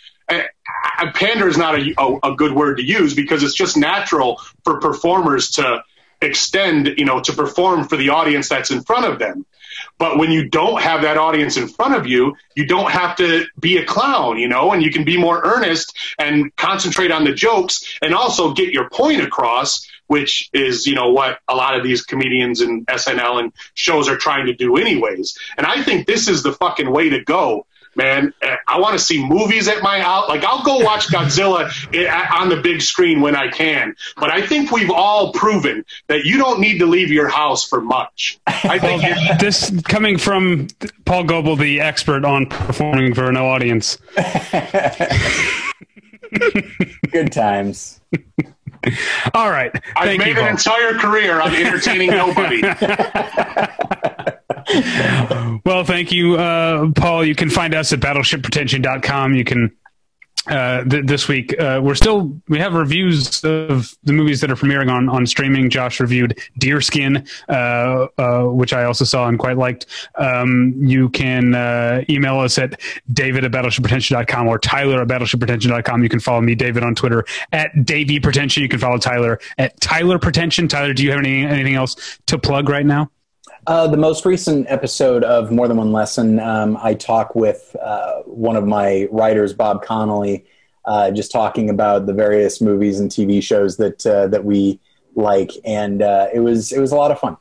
pander is not a, a, a, good word to use because it's just natural for performers to extend, you know, to perform for the audience that's in front of them. But when you don't have that audience in front of you, you don't have to be a clown, you know, and you can be more earnest and concentrate on the jokes and also get your point across, which is, you know, what a lot of these comedians and SNL and shows are trying to do anyways. And I think this is the fucking way to go man. Eh, I want to see movies at my house. Like I'll go watch Godzilla on the big screen when I can. But I think we've all proven that you don't need to leave your house for much. I think this coming from Paul Goebel, the expert on performing for no audience. Good times. All right. I've made an entire career on entertaining nobody. well, thank you, uh, Paul. You can find us at battleshippretension.com. You can uh, th- this week. Uh, we're still we have reviews of the movies that are premiering on on streaming. Josh reviewed Deerskin, uh, uh which I also saw and quite liked. Um, you can uh, email us at david at battleshippretension.com or tyler at battleshippretension.com. You can follow me, David, on Twitter at Davy Pretension. You can follow Tyler at Tyler Pretension. Tyler, do you have any anything else to plug right now? Uh, the most recent episode of More Than One Lesson, um, I talk with uh, one of my writers, Bob Connolly, uh, just talking about the various movies and TV shows that uh, that we like, and uh, it was it was a lot of fun.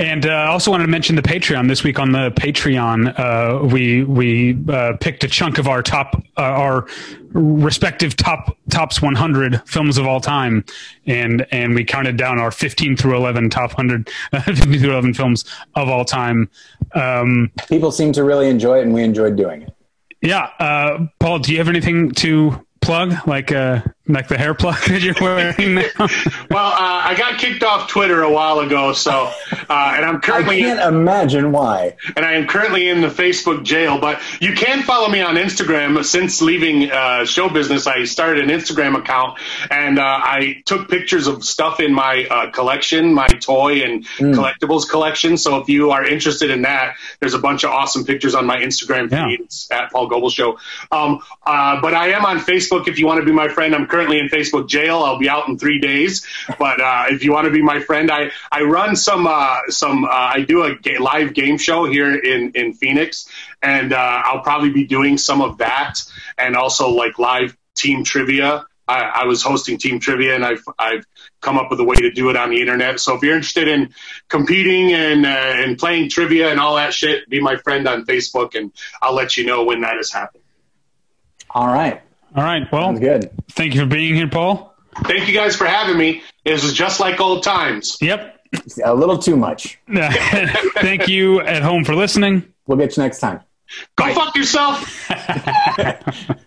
And uh, I also wanted to mention the Patreon this week on the Patreon. Uh, we we uh, picked a chunk of our top uh, our respective top tops 100 films of all time, and and we counted down our 15 through 11 top 100 15 through 11 films of all time. Um, People seem to really enjoy it, and we enjoyed doing it. Yeah, uh, Paul, do you have anything to plug like uh like the hair plug that you're wearing now? well, uh, I got kicked off Twitter a while ago, so uh, and I'm currently. I can't imagine why. And I am currently in the Facebook jail, but you can follow me on Instagram. Since leaving uh, show business, I started an Instagram account, and uh, I took pictures of stuff in my uh, collection, my toy and mm. collectibles collection. So if you are interested in that, there's a bunch of awesome pictures on my Instagram feed. Yeah. at Paul Goebel Show. Um, uh, but I am on Facebook if you want to be my friend. I'm currently in Facebook jail. I'll be out in three days. But uh, if you want to be my friend, I I run some uh, some uh, I do a live game show here in in Phoenix, and uh, I'll probably be doing some of that, and also like live team trivia. I, I was hosting team trivia, and I've I've come up with a way to do it on the internet. So if you're interested in competing and uh, and playing trivia and all that shit, be my friend on Facebook, and I'll let you know when that is happening. All right. All right. Well, Sounds good. Thank you for being here, Paul. Thank you guys for having me. This is just like old times. Yep. A little too much. Thank you at home for listening. We'll get you next time. Go Bye. fuck yourself.